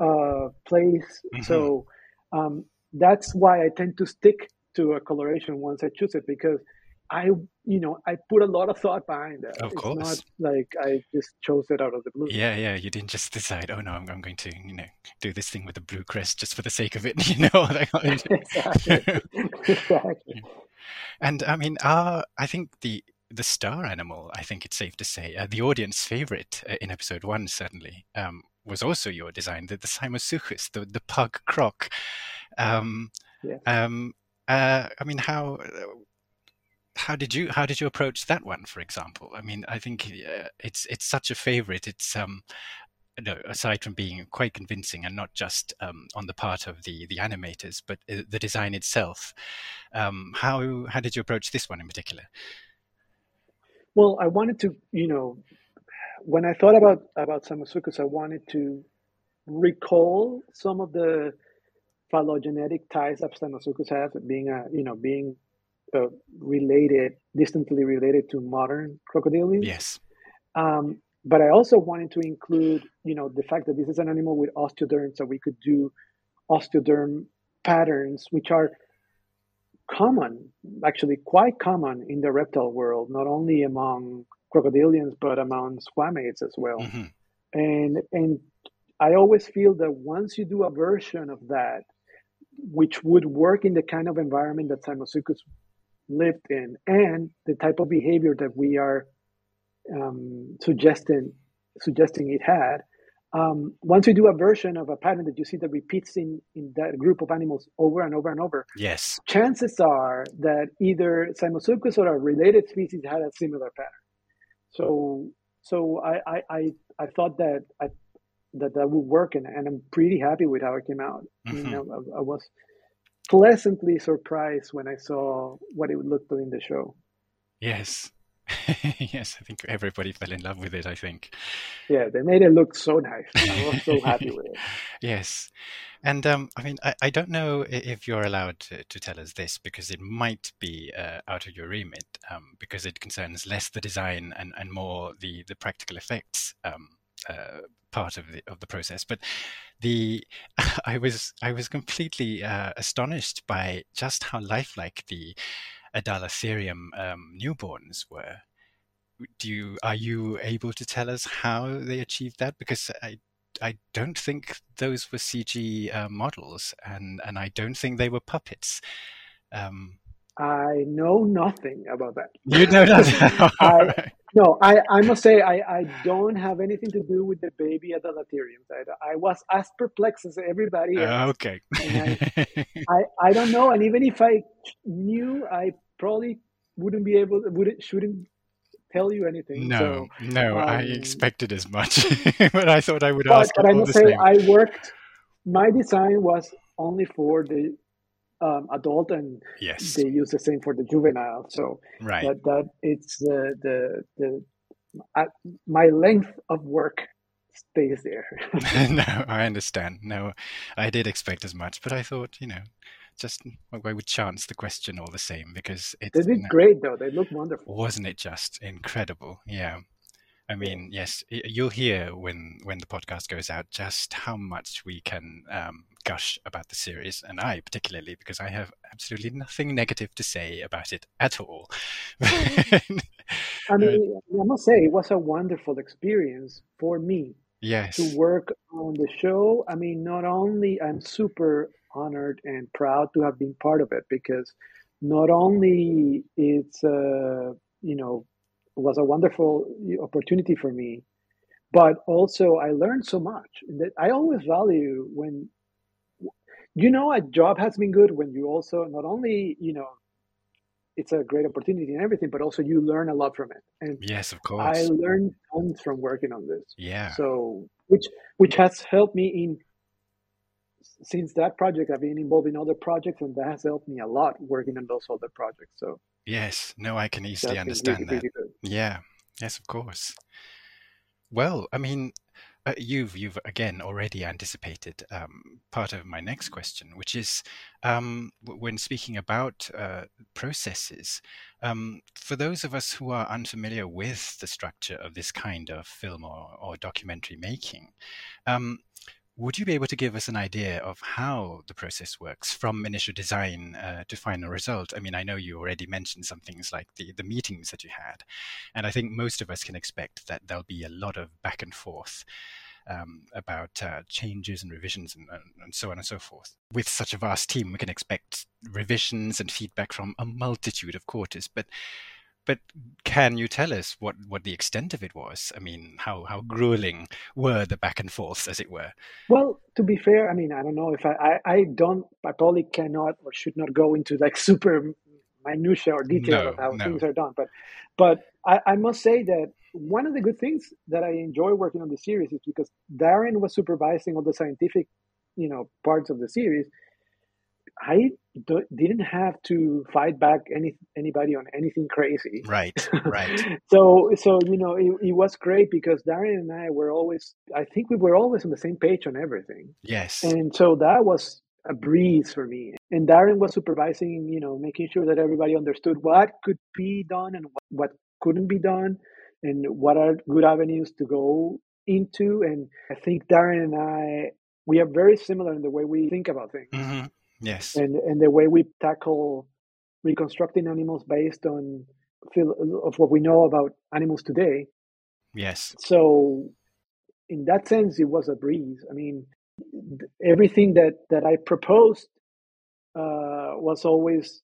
uh, place. Mhm. So um, that's why I tend to stick to a coloration once I choose it because I, you know, I put a lot of thought behind that. Of it's course. not like I just chose it out of the blue. Yeah, yeah. You didn't just decide, oh no, I'm, I'm going to, you know, do this thing with the blue crest just for the sake of it, you know. exactly. exactly. and I mean, our, I think the the star animal, I think it's safe to say, uh, the audience favorite uh, in episode one certainly um, was also your design, the, the Simosuchus, the the pug croc. Um, Yeah. um, uh, I mean, how how did you how did you approach that one, for example? I mean, I think uh, it's it's such a favorite. It's um, no, aside from being quite convincing and not just um, on the part of the the animators, but uh, the design itself. Um, how how did you approach this one in particular? Well, I wanted to, you know, when I thought about about Simosuchus, I wanted to recall some of the phylogenetic ties that Simosuchus has, being a, you know, being uh, related, distantly related to modern crocodilians. Yes. Um, but I also wanted to include, you know, the fact that this is an animal with osteoderm, so we could do osteoderm patterns, which are common, actually quite common in the reptile world, not only among crocodilians but among squamates as well. hmm And and I always feel that once you do a version of that, which would work in the kind of environment that Simosuchus lived in, and the type of behavior that we are um, suggesting suggesting it had. Um, once you do a version of a pattern that you see that repeats in, in that group of animals over and over and over, Yes. chances are that either Simosuchus or a related species had a similar pattern. So, so I, I, I, I thought that I, that that would work, and, and I'm pretty happy with how it came out. I, mean, Mhm. I, I was pleasantly surprised when I saw what it would look like in the show. Yes. yes. I think everybody fell in love with it. I think. Yeah, they made it look so nice. I was so happy with it. Yes. And um, I mean, I, I don't know if you're allowed to, to tell us this because it might be uh, out of your remit um, because it concerns less the design and, and more the, the practical effects um, uh, part of the of the process. But the I was I was completely uh, astonished by just how lifelike the Adalatherium um, newborns were. Do you are you able to tell us how they achieved that? Because I I don't think those were CG uh, models, and and I don't think they were puppets. Um, I know nothing about that. You know that. I, no, I, I must say I, I don't have anything to do with the baby Adalatherium. I, I was as perplexed as everybody else. okay. I, I, I don't know, and even if I knew, I probably wouldn't be able, wouldn't, shouldn't tell you anything. no, So, no, I um, expected as much, but I thought I would but, ask but I must say same. I worked. My design was only for the um, adult, and yes, they use the same for the juvenile. So right. that that it's the the the I, my length of work stays there. no, I understand. No, I did expect as much, but I thought, you know, just I would chance the question all the same because it's they did great though. They look wonderful. wasn't it just incredible? Yeah. I mean, yes, you'll hear when when the podcast goes out just how much we can um, gush about the series, and I particularly because I have absolutely nothing negative to say about it at all. I mean, I must say it was a wonderful experience for me yes, to work on the show. I mean, not only I'm super honored and proud to have been part of it because not only it's uh, you know was a wonderful opportunity for me, but also I learned so much. That I always value when you know a job has been good when you also not only you know it's a great opportunity and everything, but also you learn a lot from it. And yes, of course, I learned tons from working on this. Yeah, So, which which has helped me in since that project. I've been involved in other projects, and that has helped me a lot working on those other projects. So yes. No, I can easily that's really, understand that. really. Yeah, yes, of course. Well, I mean, uh, you've you've again already anticipated um, part of my next question, which is um, when speaking about uh, processes. Um, for those of us who are unfamiliar with the structure of this kind of film or, or documentary making, um, would you be able to give us an idea of how the process works from initial design uh, to final result? I mean, I know you already mentioned some things like the, the meetings that you had, and I think most of us can expect that there'll be a lot of back and forth um, about uh, changes and revisions and, and, so on and so forth. With such a vast team, we can expect revisions and feedback from a multitude of quarters, but but can you tell us what, what the extent of it was? I mean, how, how grueling were the back and forths, as it were? Well, to be fair, I mean, I don't know if I, I, I don't, I probably cannot or should not go into like super minutia or detail No, of how no. things are done. But, but I, I must say that one of the good things that I enjoy working on the series is because Darren was supervising all the scientific, you know, parts of the series. I didn't have to fight back any anybody on anything crazy. Right, right. so so you know it, it was great because Darren and I were always I think we were always on the same page on everything. Yes. And so that was a breeze for me. And Darren was supervising, you know, making sure that everybody understood what could be done and what, what couldn't be done and what are good avenues to go into. And I think Darren and I, we are very similar in the way we think about things hmm Yes. and, and the way we tackle reconstructing animals based on of what we know about animals today. Yes. So in that sense, it was a breeze. I mean, everything that that I proposed uh, was always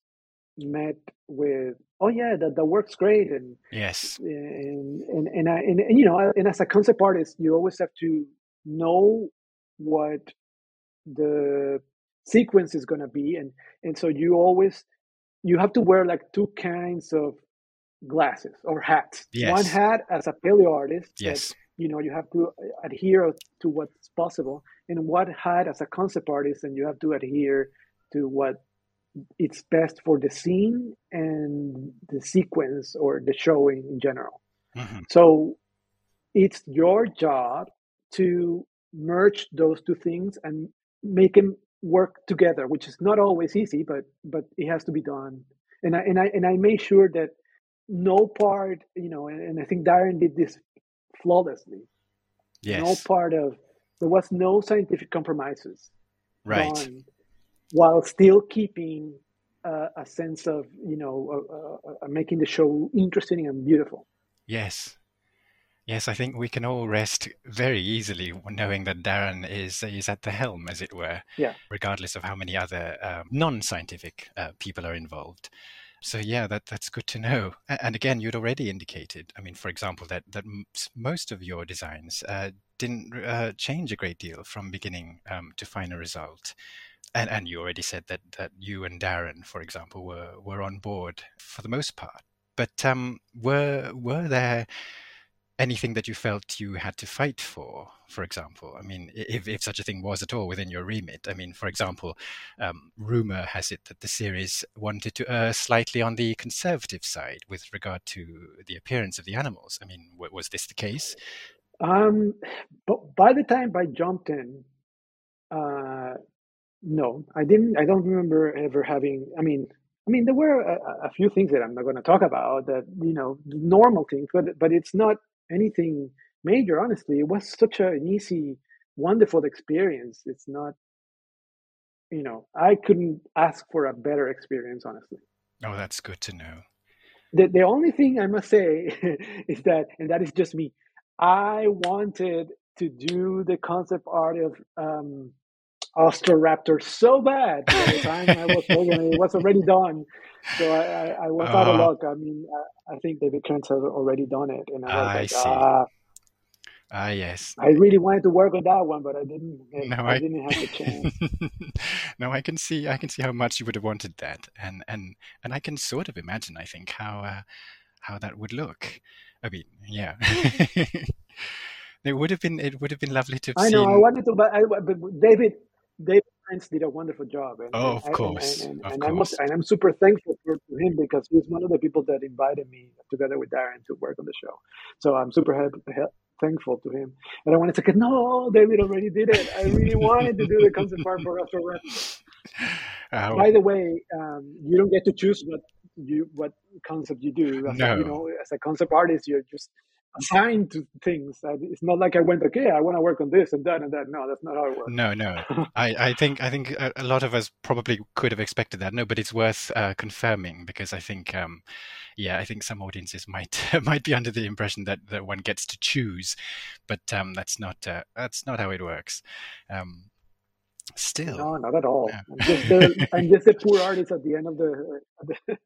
met with, "Oh yeah, that that works great," and Yes. and and and, I, and, and you know, and as a concept artist, you always have to know what the sequence is going to be, and and so you always you have to wear like two kinds of glasses or hats. One hat as a paleo artist that Yes. you know you have to adhere to what's possible and what hat as a concept artist and you have to adhere to what it's best for the scene and the sequence or the showing in general hmm so it's your job to merge those two things and make them work together which is not always easy but but it has to be done and i and i and i made sure that no part you know and, and i think darren did this flawlessly Yes. no part of there was no scientific compromises Right. done while still keeping uh, a sense of you know uh, uh, uh, making the show interesting and beautiful Yes. Yes, I think we can all rest very easily knowing that Darren is is at the helm, as it were. Yeah. Regardless of how many other um, non-scientific uh, people are involved. So yeah, that that's good to know. And again, you'd already indicated. I mean, for example, that that most of your designs uh, didn't uh, change a great deal from beginning um, to final result. And and you already said that that you and Darren, for example, were were on board for the most part. But um, were were there anything that you felt you had to fight for, for example? I mean, if, if such a thing was at all within your remit. I mean, for example, um, rumor has it that the series wanted to err slightly on the conservative side with regard to the appearance of the animals. I mean, was this the case? Um, but by the time I jumped in, uh, no, I didn't. I don't remember ever having. I mean, I mean, there were a, a few things that I'm not going to talk about that you know normal things, but but it's not anything major, honestly. It was such a, an easy, wonderful experience. It's not, you know, I couldn't ask for a better experience, honestly. Oh, that's good to know. The, the only thing I must say is that, and that is just me, I wanted to do the concept art of um, Austroraptor so bad by the time I was programming, it was already done. So I, I, I was out of uh-huh. luck. I mean, I, I think David Kearns has already done it, and I was I like, see. ah. Ah, yes. I really wanted to work on that one, but I didn't. No, I, I didn't have the chance. no, I can see. I can see how much you would have wanted that, and and and I can sort of imagine. I think how uh, how that would look. I mean, yeah. it would have been. It would have been lovely to. I know. Seen... I wanted to, but, I, but David David Kearns did a wonderful job. And, oh, of and, course. And, of and, course. I'm, and I'm super thankful for, to him because he's one of the people that invited me together with Darren to work on the show. So I'm super happy, thankful to him. And I wanted to say, no, David already did it. I really wanted to do the concept art for After uh, By the way, um, you don't get to choose what you what concept you do. As no. A, you know, as a concept artist, you're just assigned to things. It's not like I went, okay, I want to work on this and that and that. No, that's not how it works. No, no. I, I think I think a lot of us probably could have expected that. No, but it's worth uh, confirming because I think, um, yeah, I think some audiences might might be under the impression that, that one gets to choose, but um, that's not uh, that's not how it works. Um, still, no, not at all. I'm, just the, I'm just a poor artist at the end of the, the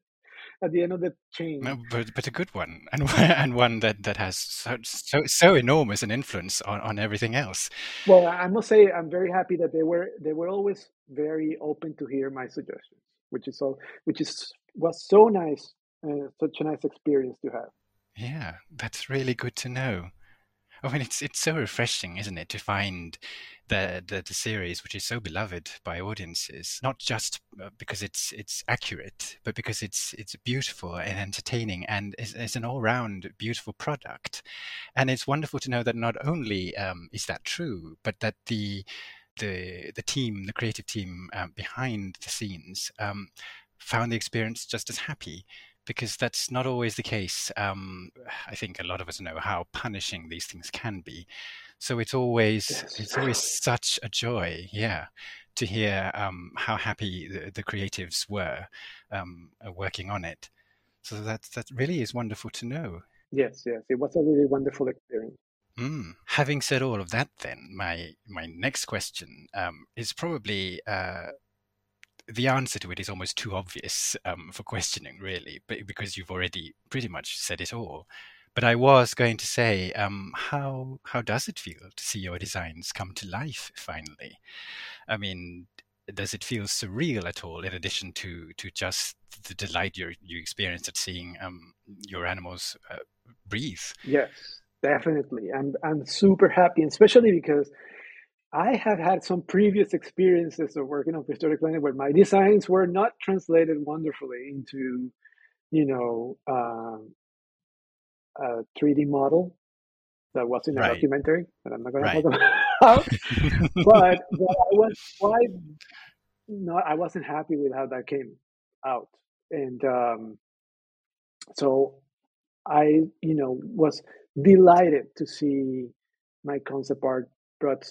at the end of the chain. No, but but a good one, and and one that that has so so, so enormous an influence on, on everything else. Well, I must say I'm very happy that they were they were always very open to hear my suggestions, which is so which is was so nice, uh, such a nice experience to have. Yeah, that's really good to know. I mean, it's it's so refreshing, isn't it, to find the, the, the series which is so beloved by audiences, not just uh, because it's it's accurate, but because it's it's beautiful and entertaining, and is, is an all round beautiful product. And it's wonderful to know that not only um, is that true, but that the the the team, the creative team um, behind the scenes, um, found the experience just as happy because that's not always the case. Um, I think a lot of us know how punishing these things can be. So it's always yes. it's always such a joy, yeah, to hear um, how happy the, the creatives were um, uh, working on it. So that that really is wonderful to know. Yes, yes, it was a really wonderful experience. Mm. Having said all of that, then my my next question um, is probably uh, the answer to it is almost too obvious um, for questioning, really, but because you've already pretty much said it all. But I was going to say, um, how how does it feel to see your designs come to life finally? I mean, does it feel surreal at all? In addition to to just the delight you you experience at seeing um, your animals uh, breathe. Yes, definitely. I'm I'm super happy, especially because I have had some previous experiences of working on prehistoric planet where my designs were not translated wonderfully into, you know, um, a 3D model that was in a right. documentary that I'm not going right. to talk about. but, but I was quite not. I wasn't happy with how that came out, and um, so I, you know, was delighted to see my concept art brought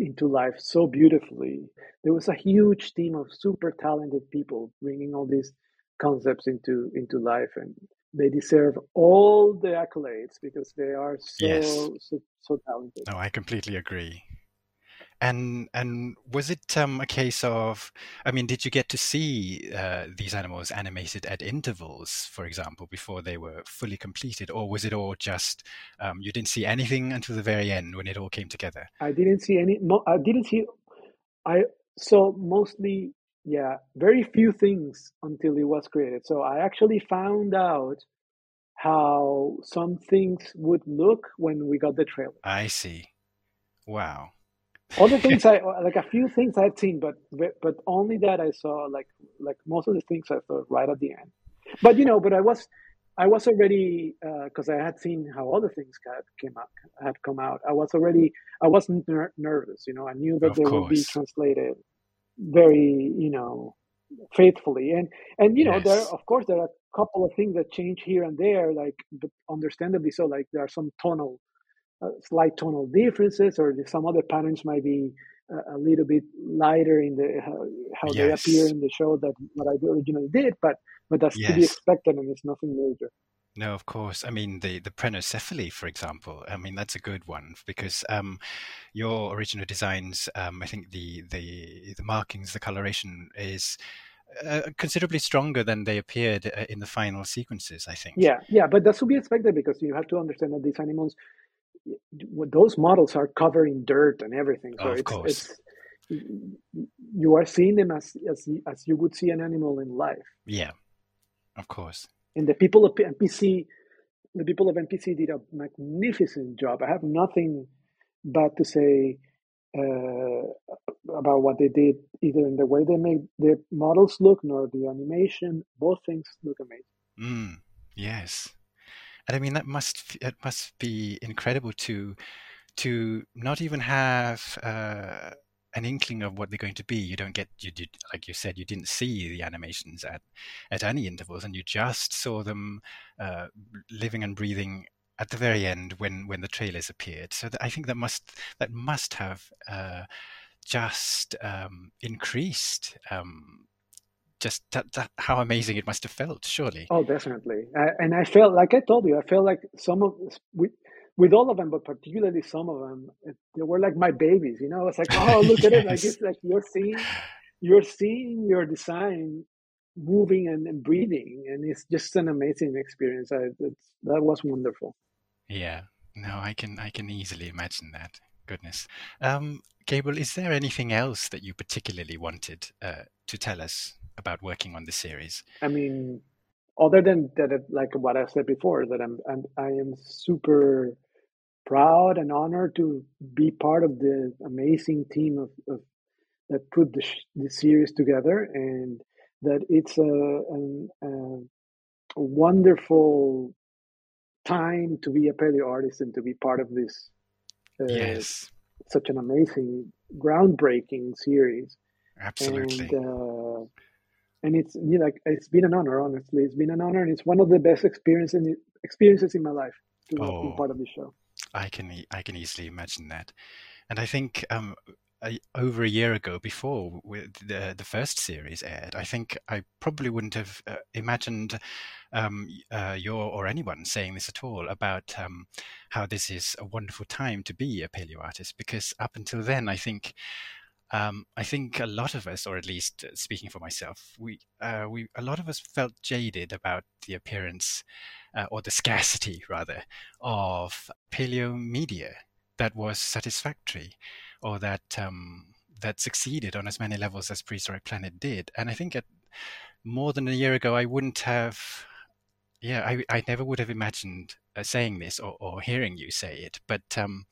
into life so beautifully. There was a huge team of super talented people bringing all these concepts into into life, and they deserve all the accolades because they are so Yes. so, so talented. No, I completely agree. And and was it um, a case of? I mean, did you get to see uh, these animals animated at intervals, for example, before they were fully completed, or was it all just um, you didn't see anything until the very end when it all came together? I didn't see any. mo- I didn't see. I saw mostly, yeah, very few things until it was created. So I actually found out how some things would look when we got the trailer. I see. Wow. Other things I like a few things I'd seen, but but only that I saw like like most of the things I saw right at the end. But you know, but I was I was already uh, because I had seen how other things had came out had come out. I was already I wasn't ner- nervous. You know, I knew that Of they would be translated very you know faithfully and and you know there of course there are a couple of things that change here and there like but understandably so like there are some tonal uh, slight tonal differences or some other patterns might be uh, a little bit lighter in the how, how they appear in the show that what I originally did but but that's to be expected and it's nothing major No, of course. I mean, the the prenocephale, for example. I mean, that's a good one because um, your original designs. Um, I think the the the markings, the coloration is uh, considerably stronger than they appeared uh, in the final sequences. I think. yeah yeah but that's to be expected because you have to understand that these animals those models are covered in dirt and everything so Of it's course. it's you are seeing them as, as as you would see an animal in life Yeah. Of course. and the people of MPC, the people of MPC did a magnificent job. I have nothing bad to say uh, about what they did, either in the way they made the models look nor the animation. Both things look amazing. Mm, yes. And I mean that must it must be incredible to to not even have uh, an inkling of what they're going to be. You don't get you did like you said you didn't see the animations at at any intervals, and you just saw them uh, living and breathing at the very end when when the trailers appeared. So that, I think that must that must have uh, just um, increased. Um, just that, that how amazing it must have felt, surely. Oh, definitely. Uh, and I felt like I told you, I felt like some of with with all of them, but particularly some of them, it, they were like my babies. You know, it's like, oh, look at it! Like Yes. it's like you're seeing, you're seeing your design moving and, and breathing, and it's just an amazing experience. I, it's, that was wonderful. Yeah, no, I can I can easily imagine that. Goodness, um, Gabriel, is there anything else that you particularly wanted uh, to tell us about working on the series? I mean, other than that, like what I said before, that I'm, I'm I am super proud and honored to be part of the amazing team of, of that put the, sh- the series together, and that it's a, an, a wonderful time to be a paleo artist and to be part of this uh, yes, such an amazing, groundbreaking series absolutely. and uh, and it's you know, like it's been an honor. Honestly, it's been an honor, and it's one of the best experiences experiences in my life to Oh. been part of this show. I can I can easily imagine that, and I think um, a, over a year ago, before the the first series aired, I think I probably wouldn't have uh, imagined um, uh, your or anyone saying this at all about um, how this is a wonderful time to be a paleo artist, because up until then, I think. Um, I think a lot of us, or at least uh, speaking for myself, we uh, we a lot of us felt jaded about the appearance uh, or the scarcity rather of paleo media that was satisfactory or that um, that succeeded on as many levels as Prehistoric Planet did. And I think at more than a year ago, I wouldn't have, yeah, I, I never would have imagined uh, saying this or, or hearing you say it. But um,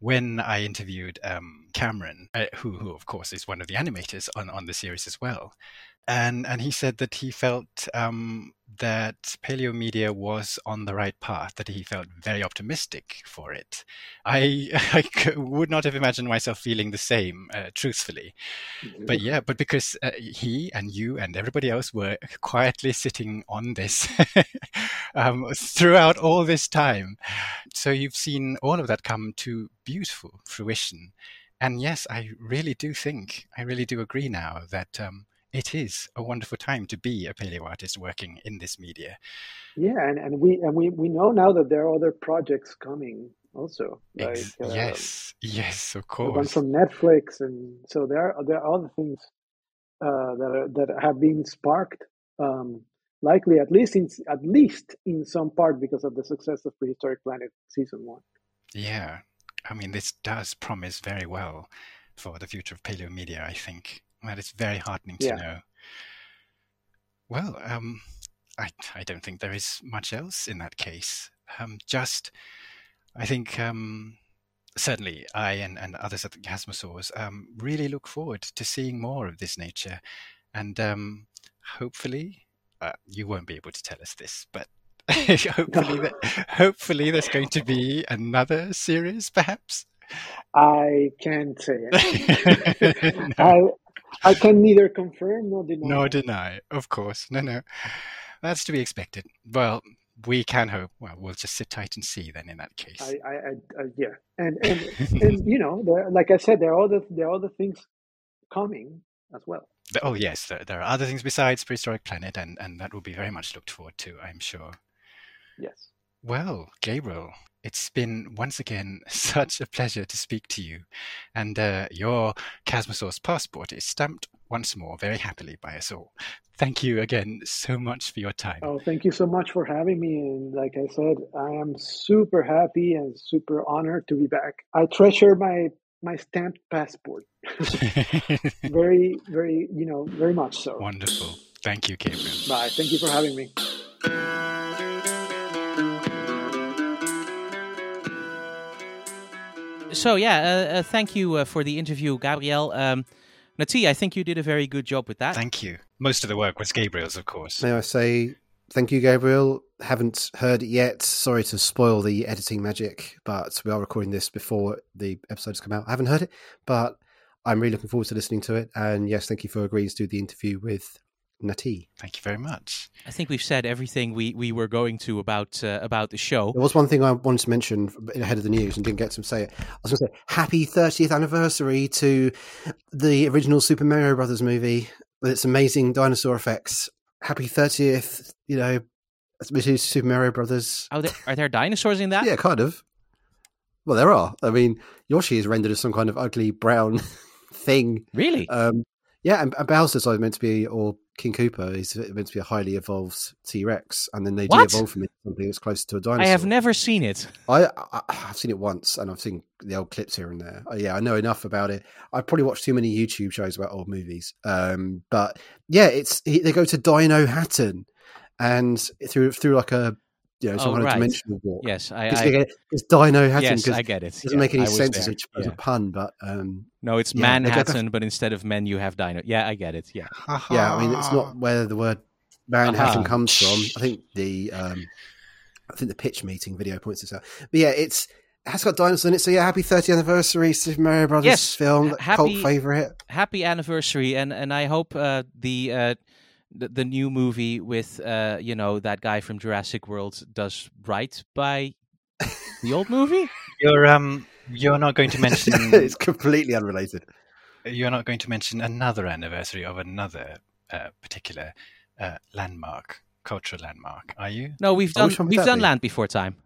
when I interviewed um, Cameron, uh, who, who of course is one of the animators on, on the series as well, and and he said that he felt um, that paleo media was on the right path. That he felt very optimistic for it. I would not have imagined myself feeling the same, uh, truthfully. But yeah, but because uh, he and you and everybody else were quietly sitting on this um, throughout all this time, so you've seen all of that come to beautiful fruition. And yes, I really do think, I really do agree now that um, it is a wonderful time to be a paleo artist working in this media. Yeah, and, and we and we, we know now that there are other projects coming also. Like Ex- uh, yes, yes, of the one course. from Netflix, and so there are there are other things uh, that are, that have been sparked, um, likely at least in at least in some part because of the success of Prehistoric Planet season one. Yeah, I mean, this does promise very well for the future of paleo media. I think that is very heartening to Yeah. know. Well, um, I I don't think there is much else in that case. Um, just, I think um, certainly I and, and others at the Chasmosaurs um, really look forward to seeing more of this nature, and um, hopefully uh, you won't be able to tell us this, but. hopefully, that, hopefully, there's going to be another series, perhaps. I can't say it. no, I can neither confirm nor deny. nor deny, of course. No, no, that's to be expected. Well, we can hope. Well, we'll just sit tight and see then. In that case, I, I, I, I yeah, and and and you know, there, like I said, there are other there are other things coming as well. Oh yes, there, there are other things besides prehistoric planet, and and that will be very much looked forward to. I'm sure. Yes. Well, Gabriel, it's been once again such a pleasure to speak to you, and uh, your Chasmosaurus passport is stamped once more very happily by us all. Thank you again so much for your time. Oh, thank you so much for having me. And like I said, I am super happy and super honored to be back. I treasure my my stamped passport very, very, you know, very much so. Wonderful. Thank you, Gabriel. Bye. Thank you for having me. So yeah, uh, uh, thank you uh, for the interview, Gabriel. Um, Nati, I think you did a very good job with that. Thank you. Most of the work was Gabriel's, of course. May I say thank you, Gabriel? Haven't heard it yet. Sorry to spoil the editing magic, but we are recording this before the episodes come out. I haven't heard it, but I'm really looking forward to listening to it. And yes, thank you for agreeing to do the interview with Nati. Thank you very much. I think we've said everything we, we were going to about uh, about the show. There was one thing I wanted to mention ahead of the news and didn't get to say it. I was going to say happy 30th anniversary to the original Super Mario Brothers movie with its amazing dinosaur effects. Happy 30th, you know, to Super Mario Brothers. Are there, are there dinosaurs in that? Yeah, kind of. Well, there are. I mean, Yoshi is rendered as some kind of ugly brown thing. Really? Um, yeah, and, and Bowser's either meant to be, or King Koopa is meant to be a highly evolved T Rex, and then they What? de-evolve from it to something that's closer to a dinosaur. I have never seen it. I, I I've seen it once, and I've seen the old clips here and there. Yeah, I know enough about it. I probably watched too many YouTube shows about old movies. Um, but yeah, it's he, they go to Dinohattan, and through through like a you know some Oh, kind right. of dimensional walk. Yes, I. It's, I it's Dinohattan yes, I it get it. doesn't Yeah, make any sense there. as a, as Yeah. a pun. But um, No, it's Yeah, Manhattan, but instead of men, you have dino. Yeah, I get it. Yeah. yeah, I mean it's not where the word Manhattan Aha. comes from. I think the um, I think the pitch meeting video points this out. But yeah, it's it has got dinosaurs in it. So yeah, happy 30th anniversary Super Mario Brothers Yes, film, ha- cult favorite. Happy anniversary, and and I hope uh, the. Uh, the, the new movie with uh, you know that guy from Jurassic World does right by the old movie. You're um you're not going to mention it's completely unrelated. you're not going to mention another anniversary of another uh, particular uh, landmark, cultural landmark, are you? No, we've Oh, done which one would we've done be? Land Before Time.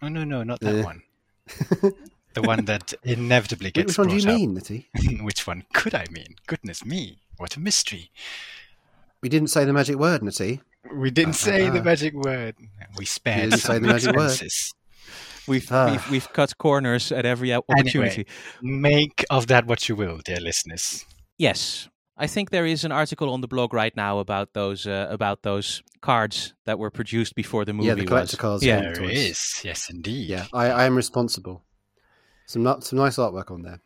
Oh no, no, not that Uh. one. The one that inevitably gets Which one do you brought mean, Nitty? Which one could I mean? Goodness me, what a mystery. We didn't say the magic word, Nitty. We didn't say the Ah. magic word. We spared didn't say some the magic word. expenses. We've Ah. we've we've cut corners at every o- opportunity. Make of that what you will, dear listeners. Yes, I think there is an article on the blog right now about those uh, about those cards that were produced before the movie. Yeah, the collector was. cards. Yeah, from There yes, indeed. Yeah, I, I am responsible. Some some nice artwork on there.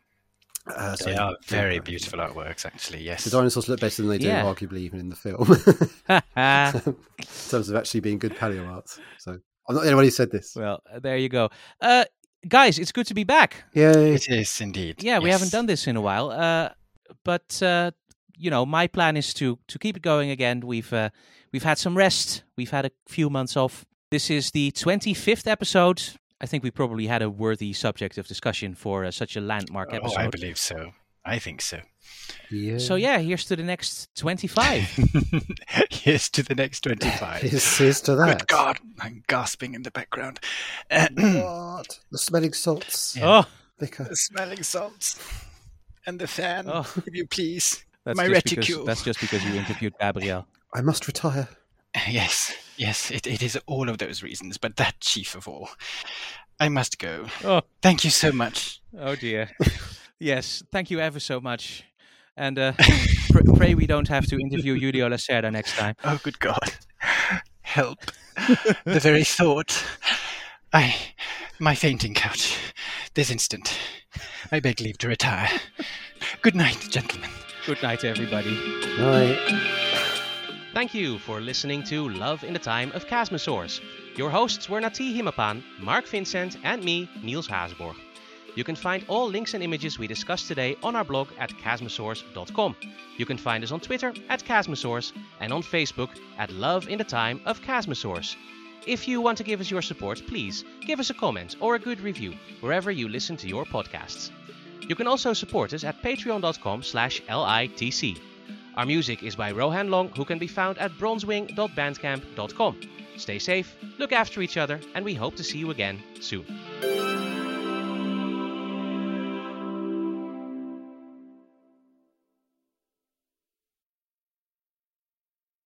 Uh, so- They are very beautiful artworks, actually. Yes. The dinosaurs look better than they do, Yeah. arguably, even in the film, in terms of actually being good paleo art. So I'm not the only one who said this. Well, there you go, uh, guys. It's good to be back. Yeah, It is indeed. Yeah, we haven't done this in a while, uh, but uh, you know, my plan is to to keep it going again. We've uh, we've had some rest. We've had a few months off. This is the 25th episode. I think we probably had a worthy subject of discussion for uh, such a landmark Oh, episode. I believe so. I think so. Yeah. So yeah, here's to the next 25. Here's to the next 25. Here's, here's to that. Good God, I'm gasping in the background. Uh, What? The smelling salts. Yeah. Oh, Vicar. the smelling salts. And the fan, Oh. if you please. that's My just because, reticule. that's just because you interviewed Gabriel. I must retire. Yes, yes, it, it is all of those reasons, but that chief of all. I must go. Oh, Thank you so much. oh dear. yes, thank you ever so much. And uh, pr- pray we don't have to interview Julio Lacerda next time. Oh, good God. Help. the very thought. I. My fainting couch. This instant. I beg leave to retire. Good night, gentlemen. Good night, everybody. Right. Thank you for listening to Love in the Time of Chasmosaurs. Your hosts were Nati Himapan, Mark Vincent, and me, Niels Haasborg. You can find all links and images we discussed today on our blog at chasmosaurs.com. You can find us on Twitter at Chasmosaurs and on Facebook at Love in the Time of Chasmosaurs. If you want to give us your support, please give us a comment or a good review wherever you listen to your podcasts. You can also support us at patreon.com slash litc. Our music is by Rohan Long, who can be found at bronzewing.bandcamp.com. Stay safe, look after each other, and we hope to see you again soon.